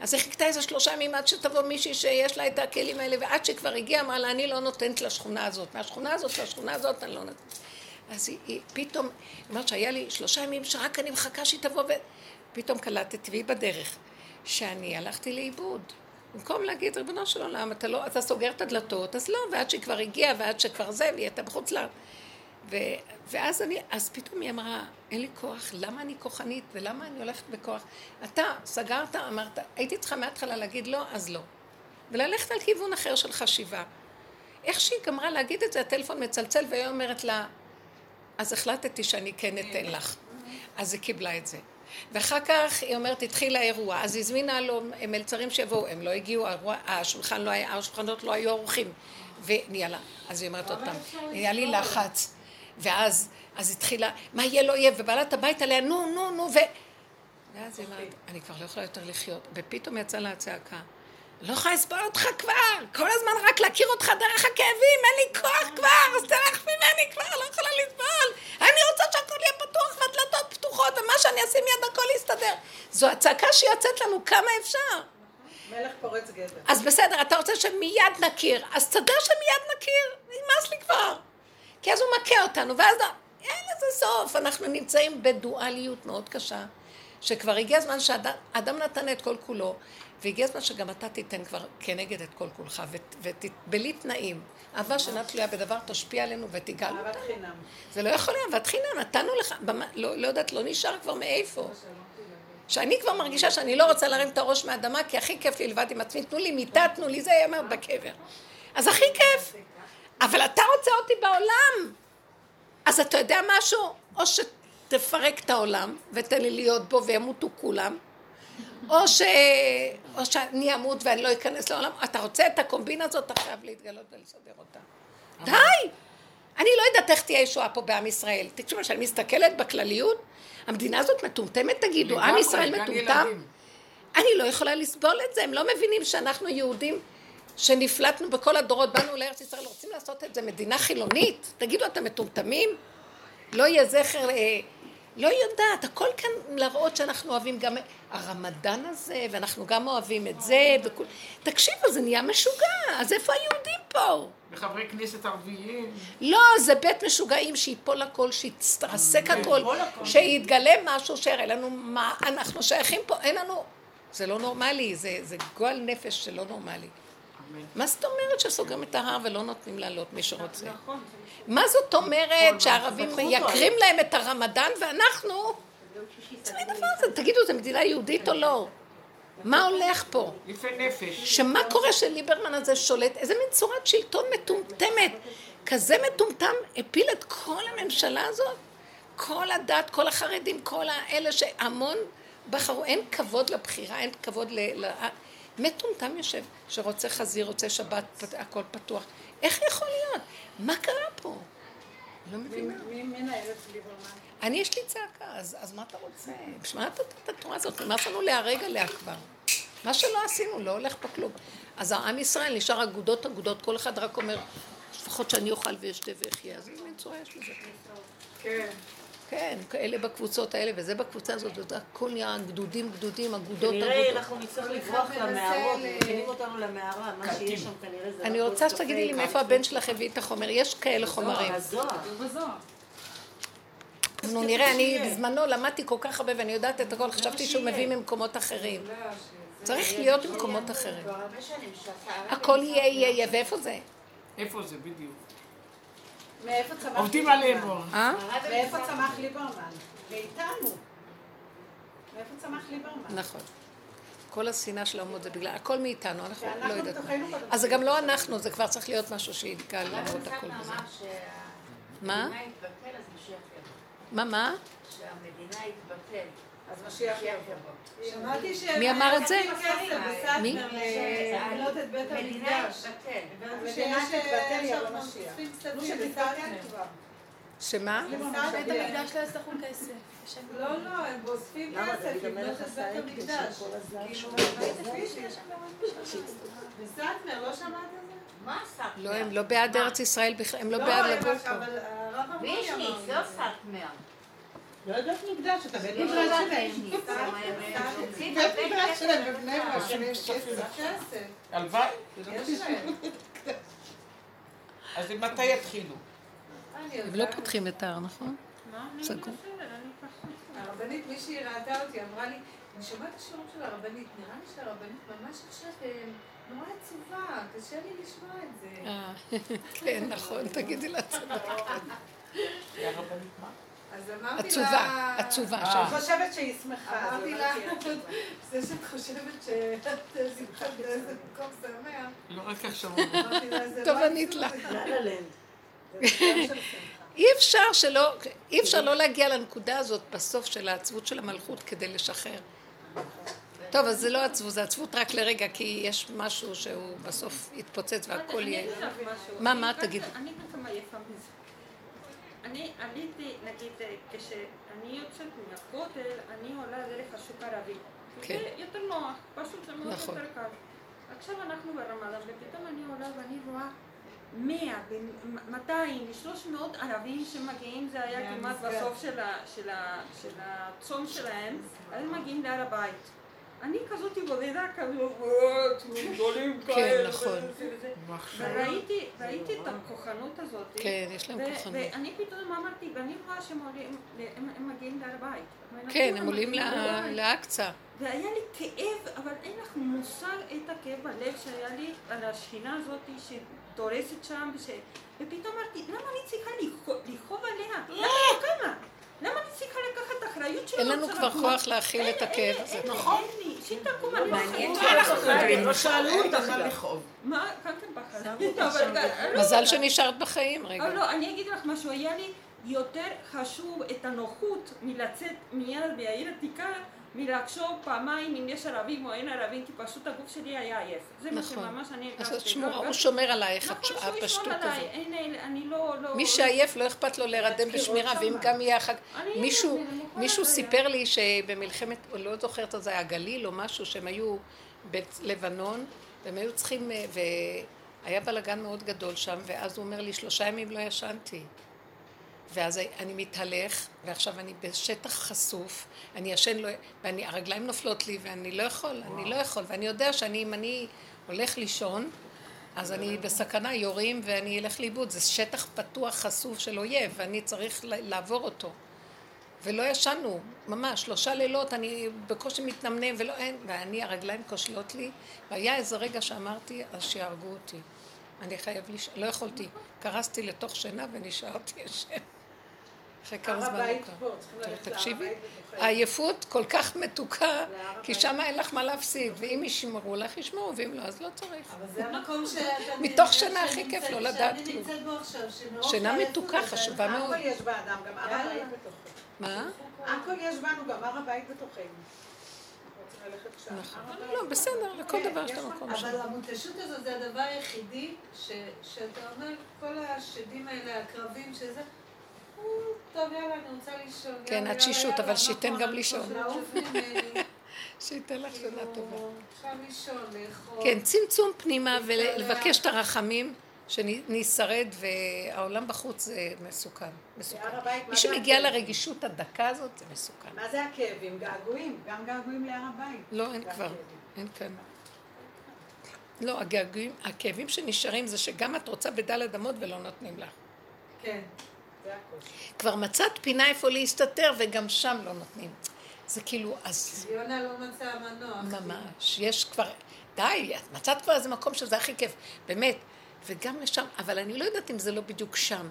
אז היא חיכתה איזה שלושה ימים עד שתבוא מישהי שיש לה את הכלים האלה, ועד שכבר הגיעה אמרה לה, אני לא נותנת לשכונה הזאת, מהשכונה הזאת לשכונה הזאת אני לא נותנת. אז היא, היא פתאום, היא אומרת שהיה לי שלושה ימים שרק אני מחכה שהיא תבוא, ופתאום קלטתי, והיא בדרך, שאני הלכתי לאיבוד. במקום להגיד, ריבונו של עולם, אתה לא, אתה סוגר את הדלתות, אז לא, ועד שהיא כבר הגיעה, ועד שכבר זה, והיא הייתה בחוץ לה. ו, ואז אני, אז פתאום היא אמרה, אין לי כוח, למה אני כוחנית, ולמה אני הולכת בכוח? אתה סגרת, אמרת, הייתי צריכה מההתחלה להגיד לא, אז לא. וללכת על כיוון אחר של חשיבה. איך שהיא גמרה להגיד את זה, הטלפון מצלצל, והיא אומרת לה, אז החלטתי שאני כן אתן לך. אז היא קיבלה את זה. ואחר כך היא אומרת, התחיל האירוע, אז הזמינה לו מלצרים שיבואו, הם לא הגיעו, השולחן לא היה, השולחנות לא היו ערוכים, ונהיה לה, אז היא אומרת עוד פעם, נהיה לי לחץ, ואז, אז התחילה, מה יהיה לא יהיה, ובעלת הבית עליה, נו, נו, נו, ו... ואז היא אומרת, אני כבר לא יכולה יותר לחיות, ופתאום יצאה לה הצעקה, לא יכולה לסבול אותך כבר, כל הזמן רק להכיר אותך דרך הכאבים, אין לי כוח כבר, אז תלך ממני כבר, לא יכולה לסבול. אני רוצה שהכל יהיה פתוח והדלתות פתוחות, ומה שאני אשים יד הכל יסתדר. זו הצעקה שיוצאת לנו כמה אפשר. מלך פורץ גדר. אז בסדר, אתה רוצה שמיד נכיר, אז תסדר שמיד נכיר, נמאס לי כבר. כי אז הוא מכה אותנו, ואז אין לזה סוף. אנחנו נמצאים בדואליות מאוד קשה, שכבר הגיע הזמן שאדם נתן את כל כולו, והגיע הזמן שגם אתה תיתן כבר כנגד את כל כולך, ובלי תנאים. אהבה שאינה תלויה בדבר תשפיע עלינו. אהבת חינם. זה לא יכול להיות, אהבת חינם, נתנו לך, לא, לא יודעת, לא נשאר כבר מאיפה. שאני כבר מרגישה שאני לא רוצה להרים את הראש מהאדמה, כי הכי כיף לי לבד עם עצמי, תנו לי מיטה, תנו לי זה, היא אומרת בקבר. אז הכי כיף. אבל אתה רוצה אותי בעולם. אז אתה יודע משהו? או שתפרק את העולם, ותן לי להיות בו וימותו כולם, או, ש... או שאני אמות ואני לא אכנס לעולם. אתה רוצה את הקומבינה הזאת, אתה חייב להתגלות ולסדר אותה. די! אני לא יודעת איך תהיה ישועה פה בעם ישראל. תקשיבו, כשאני מסתכלת בכלליות, המדינה הזאת מטומטמת, תגידו, עם ישראל מטומטם? אני לא יכולה לסבול את זה, הם לא מבינים שאנחנו יהודים שנפלטנו בכל הדורות, באנו לארץ ישראל, רוצים לעשות את זה מדינה חילונית? תגידו, אתם מטומטמים? לא יהיה זכר אה, לא יודעת, הכל כאן להראות שאנחנו אוהבים גם הרמדאן הזה, ואנחנו גם אוהבים את זה, וכול... תקשיבו, זה נהיה משוגע, אז איפה היהודים פה? וחברי כנסת ערביים. לא, זה בית משוגעים שיפול הכל, שיתרסק הכל, שיתגלה משהו שיראה לנו מה אנחנו שייכים פה, אין לנו... זה לא נורמלי, זה, זה גועל נפש שלא נורמלי. מה זאת אומרת שסוגרים את ההר ולא נותנים לעלות מי שרוצה? נכון. מה זאת אומרת שהערבים מייקרים להם את הרמדאן ואנחנו... זה הזה, תגידו, זו מדינה יהודית או לא? מה הולך פה? יפה נפש. שמה קורה שליברמן הזה שולט? איזה מין צורת שלטון מטומטמת. כזה מטומטם הפיל את כל הממשלה הזאת? כל הדת, כל החרדים, כל האלה שהמון בחרו, אין כבוד לבחירה, אין כבוד ל... מטומטם יושב, שרוצה חזיר, רוצה שבת, הכל פתוח. איך יכול להיות? מה קרה פה? לא מבינה. מי מנהל את ליברמן? אני, יש לי צעקה, אז, אז מה אתה רוצה? בשביל מה אתה את התורה הזאת? נמאס לנו להרג עליה כבר. מה שלא עשינו, לא הולך פה כלום. אז העם ישראל נשאר אגודות אגודות, כל אחד רק אומר, לפחות שאני אוכל ואשתה ואחיה. אז איזה מין צורה יש לזה? כן. כן, כאלה בקבוצות האלה, וזה בקבוצה הזאת, וזה הכל נהיה גדודים גדודים, אגודות כנראה אגודות. אנחנו נצטרך לברוח למערות, מכינים אותנו למערה, מה שיש שם כנראה זה... אני רק רוצה שתגידי לי. מאיפה הבן שלך הביא את החומר, יש כאלה חומרים. נו נראה, אני בזמנו למדתי כל כך הרבה ואני יודעת את הכל, חשבתי שהוא מביא ממקומות אחרים. צריך להיות במקומות אחרים. הכל יהיה, יהיה, יהיה, ואיפה זה? איפה זה בדיוק? מאיפה צמח עובדים. אה? מאיפה צמח ליברמן? מאיתנו. מאיפה צמח ליברמן? נכון. כל השנאה של האומות זה בגלל, הכל מאיתנו, אנחנו לא יודעת. אז זה גם לא אנחנו, זה כבר צריך להיות משהו שיתגל לנו את הכל בזה. מה? מה, מה? שהמדינה יתבטל. אז משיח יבוא. שמעתי ש... מי אמר את זה? מי? מי? לבנות את בית המקדש. המדינה שיש... תתבטל, יבוא משיח. שמה? בית המקדש לא יצטרכו כסף. לא, לא, הם אוספים למה? כסף לבנות המלך את עשה בית המקדש. של כל הזמן כאילו, שלו. בסטמר, לא שמעת זה? מה עשה? לא, הם לא בעד ארץ ישראל בכלל, הם לא בעד הם- לגור פה. אבל הרב אמר לא יודעת מקדש, אתה בית לא מדרש יודעת שלהם. וישניק. רוצים בית הרבה מדרש כסף שלהם לבנות בבני ברק. כסף. כסף. הלוואי. יש להם. אז מתי יתחילו? הם לא. פותחים את ההר, נכון? סגור. הרבנית, מישהי ראתה אותי, אמרה לי, אני שומעת את השיעור של הרבנית, נראה לי שהרבנית ממש עכשיו אה, נורא עצובה, קשה לי לשמוע את זה. אה, כן, נכון, תגידי לעצמך. היא הרבנית מה? אז אמרתי לה... עצובה, עצובה. אה. אני חושבת שהיא שמחה. אמרתי לה, לא תהיה. זה שאת חושבת שאת שמחה באיזה מקום שמח, לא רק עכשיו. זה טוב, לא ענית לה. אי אפשר שלא, אי אפשר לא להגיע לנקודה הזאת בסוף של העצבות של המלכות כדי לשחרר. טוב, אז זה לא עצבות, זה עצבות רק לרגע, כי יש משהו שהוא בסוף יתפוצץ והכל יהיה... מה, מה, תגידי. אני כמה עייפה מזה. אני עליתי, נגיד, אה, כשאני יוצאת מהכותל, אני עולה דרך השוק הערבי. כן. זה יותר נוח, פשוט זה מאוד נכון. יותר קל. עכשיו אנחנו ברמאללה, ופתאום אני עולה ואני רואה 100, 200, 300 ערבים שמגיעים, זה היה כמעט. בסוף של ה- של ה- של הצום שלהם, אז הם מגיעים להר הבית. אני כזאת בודדה, כזאת, "וואו, גדולים כן, כאלה. נכון. וזה וזה." וראיתי, ראיתי את הכוחנות הזאת. כן, יש להם כוחנות. ואני פתאום אמרתי, ואני רואה שהם עולים, הם, הם מגיעים להר הבית. כן, הם עולים. לאקצא. והיה לי כאב, אבל אין לך מושג את הכאב בלב שהיה לי על השכינה הזאת שדורסת שם. ופתאום אמרתי, למה אני צריכה לכאוב- עליה? למה היא קמה? למה אני צריכה לקחת אחריות שלא אין לנו כבר? כוח להכיל את הכאב הזה. נכון. לי, שתקום, אני לא מעניין יכולה. שאנחנו יודעים, לא שאלו אותך מה גם. לכאוב. מה? גם כן. אבל- לא, מזל שנשארת בחיים, רגע. אבל לא, אני אגיד לך משהו, היה לי יותר חשוב את הנוחות מלצאת מיד מהעיר עתיקה, מלחשוב פעמיים אם יש ערבים או אין ערבים, כי פשוט הגוף שלי היה עייף. זה מה נכון. שממש אני אז הרגשתי. תשמור, לא הוא הרגשתי- שומר עלייך, שהוא הפשטות הזאת. אין, אין, אני לא, לא... מי שעייף לא אכפת לו להירדם בשמירה, ואם גם יהיה אחר מישהו. סיפר לי שבמלחמת, הוא לא זוכרת זה, הגליל או משהו, שהם היו בלבנון, והם היו צריכים, אה, והיה בלאגן מאוד גדול שם, ואז הוא אומר לי, שלושה ימים לא ישנתי. ואז אני מתהלך, ועכשיו אני בשטח חשוף, אני ישן, לא, ואני, הרגליים נופלות לי, ואני לא יכול, אני לא יכול, ואני יודע שאני, אם אני הולך לישון, אז אני בסכנה, יורים ואני אלך לאיבוד. זה שטח פתוח חשוף של אויב, ואני צריך לעבור אותו. ולא ישנו, ממש, שלושה לילות, אני בקושי מתנמנם ולא אין, ואני, הרגליים כושלות לי, והיה איזה רגע שאמרתי, אז שיהרגו אותי. אני חייב לש... לא יכולתי. קרסתי לתוך שינה ונשארתי ישן. אחרי כמה זמן ללכת להר תקשיבי. העייפות כל כך מתוקה, כי. שם אין לך מה להפסיד, ואם ישמרו לך, ישמרו, ואם לא, אז לא צריך. אבל זה המקום שאתה... מתוך שינה הכי כיף לא לדעת כלום. שינה מתוקה חשובה מאוד. הכל יש באדם, גם הר. הבית בתוכנו. מה? הכל יש בנו, גם הר הבית בתוכנו. נכון. לא, בסדר, לכל כן, דבר יש את המקום שלו. אבל המותשות הזאת זה הדבר היחידי ש, שאתה אומר, כל השדים האלה, הקרבים, שזה, "אה, טוב, יאללה, אני רוצה לישון. כן, התשישות, אבל שייתן גם לישון. שייתן לך שינה כאילו, טובה. לישון, לאכול. כן, צמצום פנימה. ולבקש את הרחמים, שנשרד, והעולם בחוץ זה מסוכן. מסוכן. הבית, מי שמגיע? לרגישות הדקה הזאת, זה מסוכן. מה זה הכאבים? געגועים, גם געגועים להר הבית. לא, אין זה כבר. אין כאן. לא, הגעגועים, הכאבים שנשארים זה שגם את רוצה בדלת אמות ולא נותנים לך. כן. כבר מצאת פינה איפה להסתתר וגם שם לא נותנים. זה כאילו, אז יונה לא מצאה מנוח. ממש, יש כבר, די, את מצאת כבר איזה מקום שזה הכי כיף, באמת. וגם לשם, אבל אני לא יודעת אם זה לא בדיוק שם.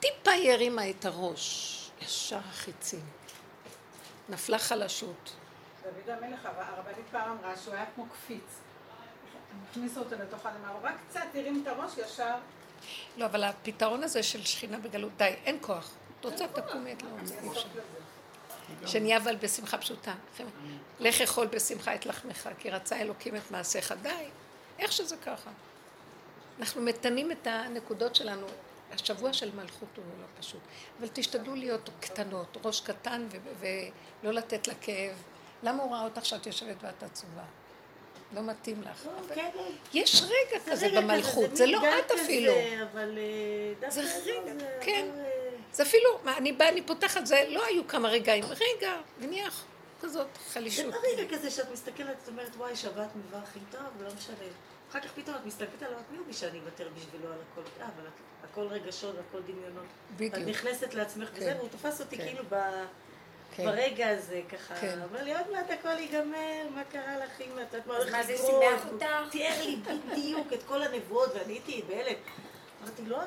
טיפה היא הרימה את הראש, ישר החיצים. נפלה חלשות. דוד המלך, הר- הרבנית פעם אמרה שהוא היה כמו קפיץ. הכניסו אותו לתוך הוא רק קצת הרים את הראש ישר. לא, אבל הפתרון הזה של שכינה בגלות, די, אין כוח. את רוצה תקומי, את לא אי אפשר. שנהיה אבל בשמחה פשוטה. לך אכול בשמחה את לחמך, כי רצה אלוקים את מעשיך. די, איך שזה ככה. אנחנו מתנים את הנקודות שלנו. השבוע של מלכות הוא לא פשוט. אבל תשתדלו להיות קטנות, ראש קטן ולא לתת לה כאב. למה הוא ראה אותך שאת יושבת ואת עצובה? לא מתאים לך. לא, כן, יש רגע זה כזה במלכות, זה לא את אפילו. אה, זה לא, רגע, זה כן. אה, זה אפילו, אני באה, אני פותחת, זה לא היו כמה רגעים, רגע, ונהיה כזאת זה חלישות. לא רגע כזה שאת מסתכלת, את אומרת, וואי, שבת מברכים, טוב, לא משנה. אחר כך פתאום את מסתכלת עליו, מי הוא מי שאני אוותר בשבילו על הכל? אה, אבל הכל רגשות והכל דמיונות. בדיוק. את נכנסת לעצמך כן. וזה, והוא תפס אותי כן. כאילו ב... כן. ברגע הזה, ככה, כן. אומר לי, עוד מעט הכל ייגמר, מה קרה לך, אמא, את יודעת מה הולך מה זה לקרות? שימח אותך? תיאר לי בדיוק את כל הנבואות, ואני הייתי בהלם. אמרתי, לא,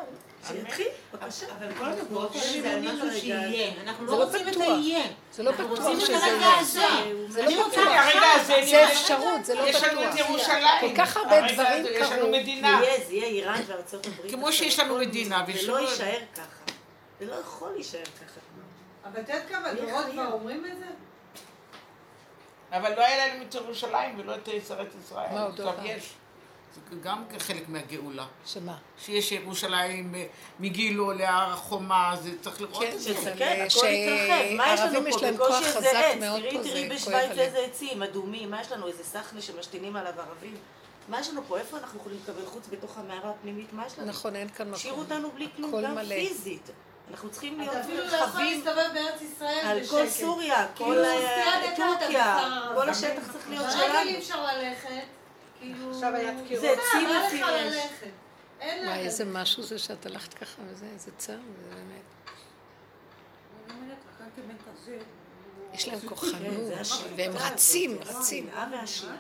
שיתחיל, בבקשה. אבל כל הנבואות האלה זה על משהו שיהיה. אנחנו זה לא לא רוצים את בטוח. היהיה. זה לא אנחנו בטוח רוצים את שזה הרגע יהיה. הזה. זה לא בטוח. הזה זה נראה- אפשרות, זה לא יש לנו את בטוח. ירושלים. כל כך הרבה דברים הזה יש לנו קרו. מדינה. יהיה, זה יהיה איראן וארצות הברית. כמו שיש לנו מדינה, זה לא יישאר ככה. זה לא יכול להישאר ככה. אבל את יודעת כמה איך דורות היה? כבר אומרים את זה? אבל לא היה להם את ירושלים ולא את שרת ישראל. מה עכשיו דבר? יש. זה גם חלק מהגאולה. שמה? שיש ירושלים אה, מגילה להר החומה, זה צריך לראות כן, את זה. שזה- כן, הכל התרחב. מה יש לנו פה? בקושי איזה חזק עץ. תראי, תראי זה בשוויץ. איזה עצים אדומים. מה יש לנו? איזה סחנה שמשתינים עליו ערבים? מה יש לנו פה? איפה אנחנו יכולים לקבל חוץ בתוך המערה הפנימית? מה יש לנו? נכון, אין כאן השאירו מקום. אותנו בלי כלום, גם מלא. פיזית. אנחנו צריכים להיות אתה אפילו לא יכול מרחבים להסתובב בארץ ישראל על בשקט. כל סוריה, כל כאילו, אה, דקה אתה טורקיה, כל. השטח צריך להיות ברגל שלנו. אי אפשר ללכת. כאילו... עכשיו היה דקירות. זה. אין וואי, לך. איזה משהו זה שאת הלכת ככה וזה, איזה צער, זה באמת. יש להם כן, כוחנות, והם הזאת, רצים, רצים.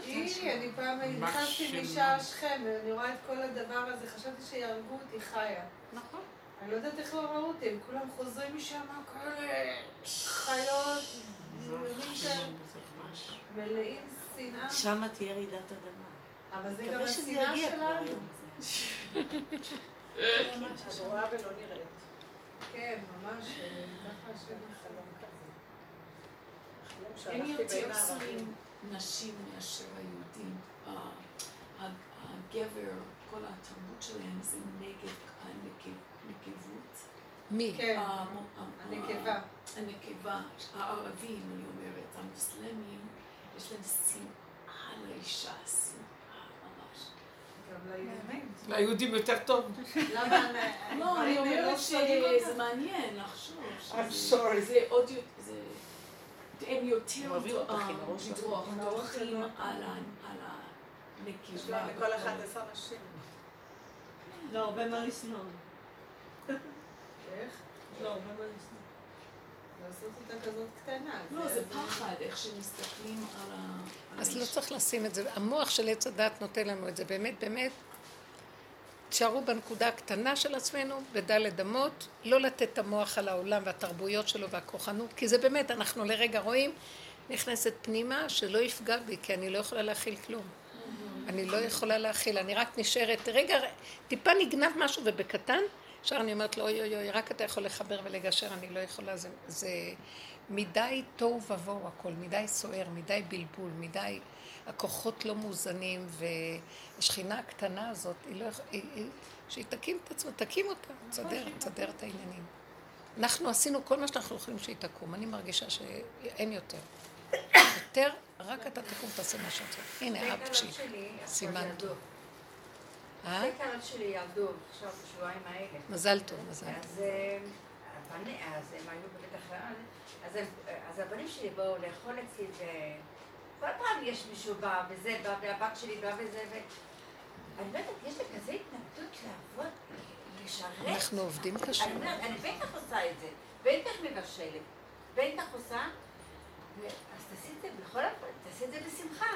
היא, שלנו. אני פעם מה נכנסתי משער שכם, ואני רואה את כל הדבר הזה, חשבתי שיהרגו אותי חיה. נכון. אני לא יודעת איך לא ראו אותי, הם כולם חוזרים משם, כאלה חיות, יהודים שהם מלאים שנאה. שמה תהיה רעידת אדמה. אבל זה גם השנאה שלנו. את רואה ולא נראית. כן, ממש, אה, ככה השם חלום הם יותר. שונאים נשים מאשר היהודים. הגבר, כל התרבות שלהם זה נגד הנקב- נקבות. מי? כן, ה- ה- הנקבה. הנקבה, הערבים, אני אומרת, המוסלמים, יש להם שנאה לאישה, שנאה ממש. גם ליהודים. ליהודים יותר טוב. למה? לא, אני אומרת לא? שזה מעניין לחשוב. I'm sorry. זה עוד יותר. הם יותר אוהבים אותך עם דו- הראש דרוך- עם הראש דורכים. על ה- על יש הנקבה. להם לכל אחד עשר נשים. לא, הרבה מה לשנוא. איך? לא, הרבה מה לשנוא. לעשות אותה כזאת קטנה. לא, זה פחד, איך שמסתכלים על ה... על אז לא האישה. צריך לשים את זה. המוח של עץ הדת נותן לנו את זה. באמת, באמת, תשארו בנקודה הקטנה של עצמנו, בדלת אמות, לא לתת את המוח על העולם והתרבויות שלו והכוחנות, כי זה באמת, אנחנו לרגע רואים, נכנסת פנימה, שלא יפגע בי, כי אני לא יכולה להכיל כלום. אני לא יכולה להכיל, אני רק נשארת, רגע, טיפה נגנב משהו ובקטן, ישר אני אומרת לו, אוי אוי אוי, רק אתה יכול לחבר ולגשר, אני לא יכולה, זה, זה מדי תוהו ובוהו הכל, מדי סוער, מדי בלבול, מדי, הכוחות לא מאוזנים, והשכינה הקטנה הזאת, היא לא יכולה, שהיא תקים את עצמה, תקים אותה, תסדר, תסדר את העניינים. אנחנו עשינו כל מה שאנחנו יכולים שהיא תקום, אני מרגישה שאין יותר. יותר, רק אתה תקום, תעשה מה שאתה צריך. הנה, אפצ'י, סימן טוב. אה? שתי קרנות שלי ירדו עכשיו בשבועיים האלה. מזל טוב, מזל טוב. אז אה, הם היו בבית החייל, אז הבנים שלי באו לאכול אצלי, וכל פעם יש מישהו בא, וזה בא, והבת שלי בא וזה, ו... אני לא יודעת, יש לי כזה התנגדות לעבוד, לשרת. אנחנו עובדים קשה. אני אומרת, אני בטח עושה את זה, בטח מבשלת, בטח עושה, אז תעשי את זה בכל אופן, תעשי את זה בשמחה.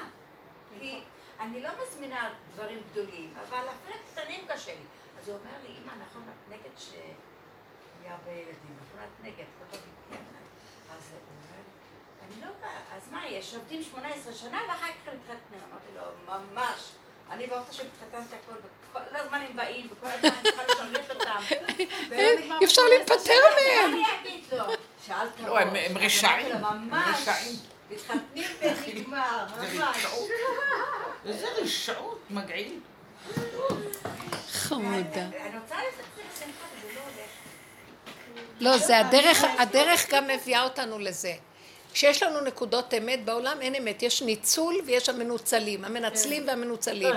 כי אני לא מזמינה דברים גדולים, אבל אפילו קטנים קשה לי. אז הוא אומר לי, אמא, נכון, את נגד שיהיה הרבה ילדים, נכון, את נגד, כל פעם היא אז הוא אומר, אני לא באה, אז מה יש, עובדים 18 שנה ואחר כך מתחתנים. אמרתי לו, ממש. אני באותה שהתחתנתי הכל, וכל הזמן הם באים, וכל הזמן אני צריכה לשרת אותם. אפשר להיפטר מהם. אני אגיד לו, שאלת לא, הם- הם רשעים. ממש. מתחתנים ונגמר, ממש. איזה רשעות, מגעיל. חמודה. לא הולך. לא, זה הדרך, הדרך גם מביאה אותנו לזה. כשיש לנו נקודות אמת בעולם אין אמת, יש ניצול ויש המנוצלים, המנצלים והמנוצלים.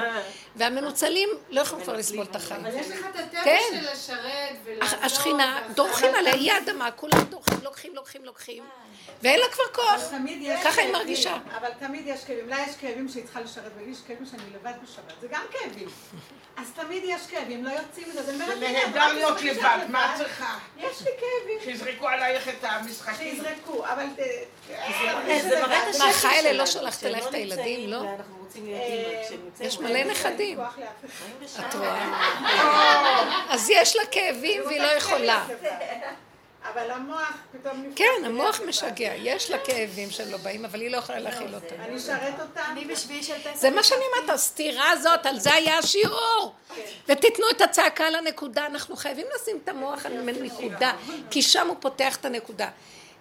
והמנוצלים לא יכולים כבר לסבול את החיים. אבל יש לך את הטבע כן. של לשרת ולעזור. הש- השכינה. דורכים עליה, היא האדמה, כולם דורכים, לוקחים, לוקחים, לוקחים, ואין לה כבר כוח. אבל תמיד יש ככה היא מרגישה. אבל תמיד יש כאבים. לה יש כאבים שהיא צריכה לשרת, ולי יש כאבים שאני לבד בשבת. זה גם כאבים. אז תמיד יש כאבים, לא יוצאים מזה. זה "הנה, נהדר להיות לבד, מה את לבד." צריכה? יש לי כאבים. שיזרקו עלייך את המשחקים. שיזרקו, אבל... זה מראה את מה, חיילה לא שלחת שהם אלייך את נמצאים הילדים, לא? רוצים להיות אימא, כשהם נמצאים... יש מלא נכדים. את רואה? אז יש לה כאבים והיא לא יכולה. אבל המוח פתאום נפתח. כן, המוח משגע, יש לה כאבים שלא באים, אבל היא לא יכולה להכיל אותם. אני אשרת אותם. אני בשביעי של פסח. זה מה שאני אומרת, הסתירה הזאת, על זה היה השיעור. ותיתנו את הצעקה לנקודה, אנחנו חייבים לשים את המוח על נקודה, כי שם הוא פותח את הנקודה.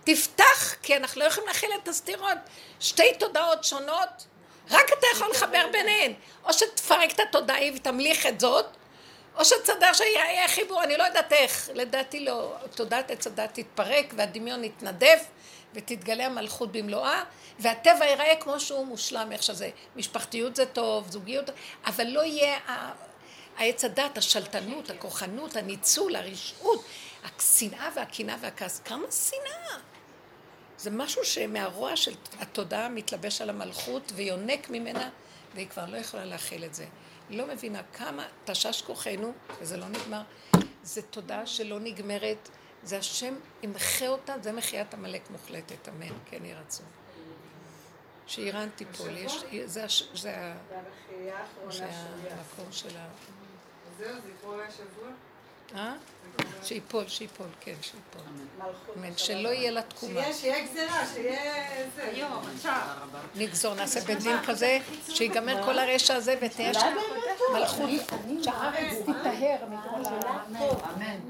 תפתח, כי אנחנו לא יכולים להכיל את הסתירות. שתי תודעות שונות, רק אתה יכול לחבר ביניהן. או שתפרק את התודעה ותמליך את זאת, או שתסדר שיהיה חיבור, אני לא יודעת איך. לדעתי לא. תודעת עץ הדת תתפרק והדמיון יתנדף ותתגלה המלכות במלואה, והטבע ייראה כמו שהוא מושלם, איך שזה. משפחתיות זה טוב, זוגיות, אבל לא יהיה העץ הדת, השלטנות, הכוחנות, הניצול, הרשעות, השנאה והקנאה והכעס. כמה שנאה? זה משהו שמהרוע של התודעה מתלבש על המלכות ויונק ממנה, והיא כבר לא יכולה להכיל את זה. היא לא מבינה כמה תשש כוחנו, וזה לא נגמר. זה תודעה שלא נגמרת, זה השם ימחה אותה, זה מחיית עמלק מוחלטת, אמן, כן יהי רצון. שאיראן תיפול, יש, זה, הש- זה, זה. המקום של ה... זהו, זה קורה השבוע? אה? שיפול, שיפול, כן, שיפול. מלכות. אמן, שלא יהיה לה תקומה. שיהיה, שיהיה גזירה, שיהיה זה. היום, עכשיו. נגזור, נעשה בית דין כזה, שיגמר כל הרשע הזה ותהיה שם מלכות. שהארץ תיטהר מכל ה... אמן.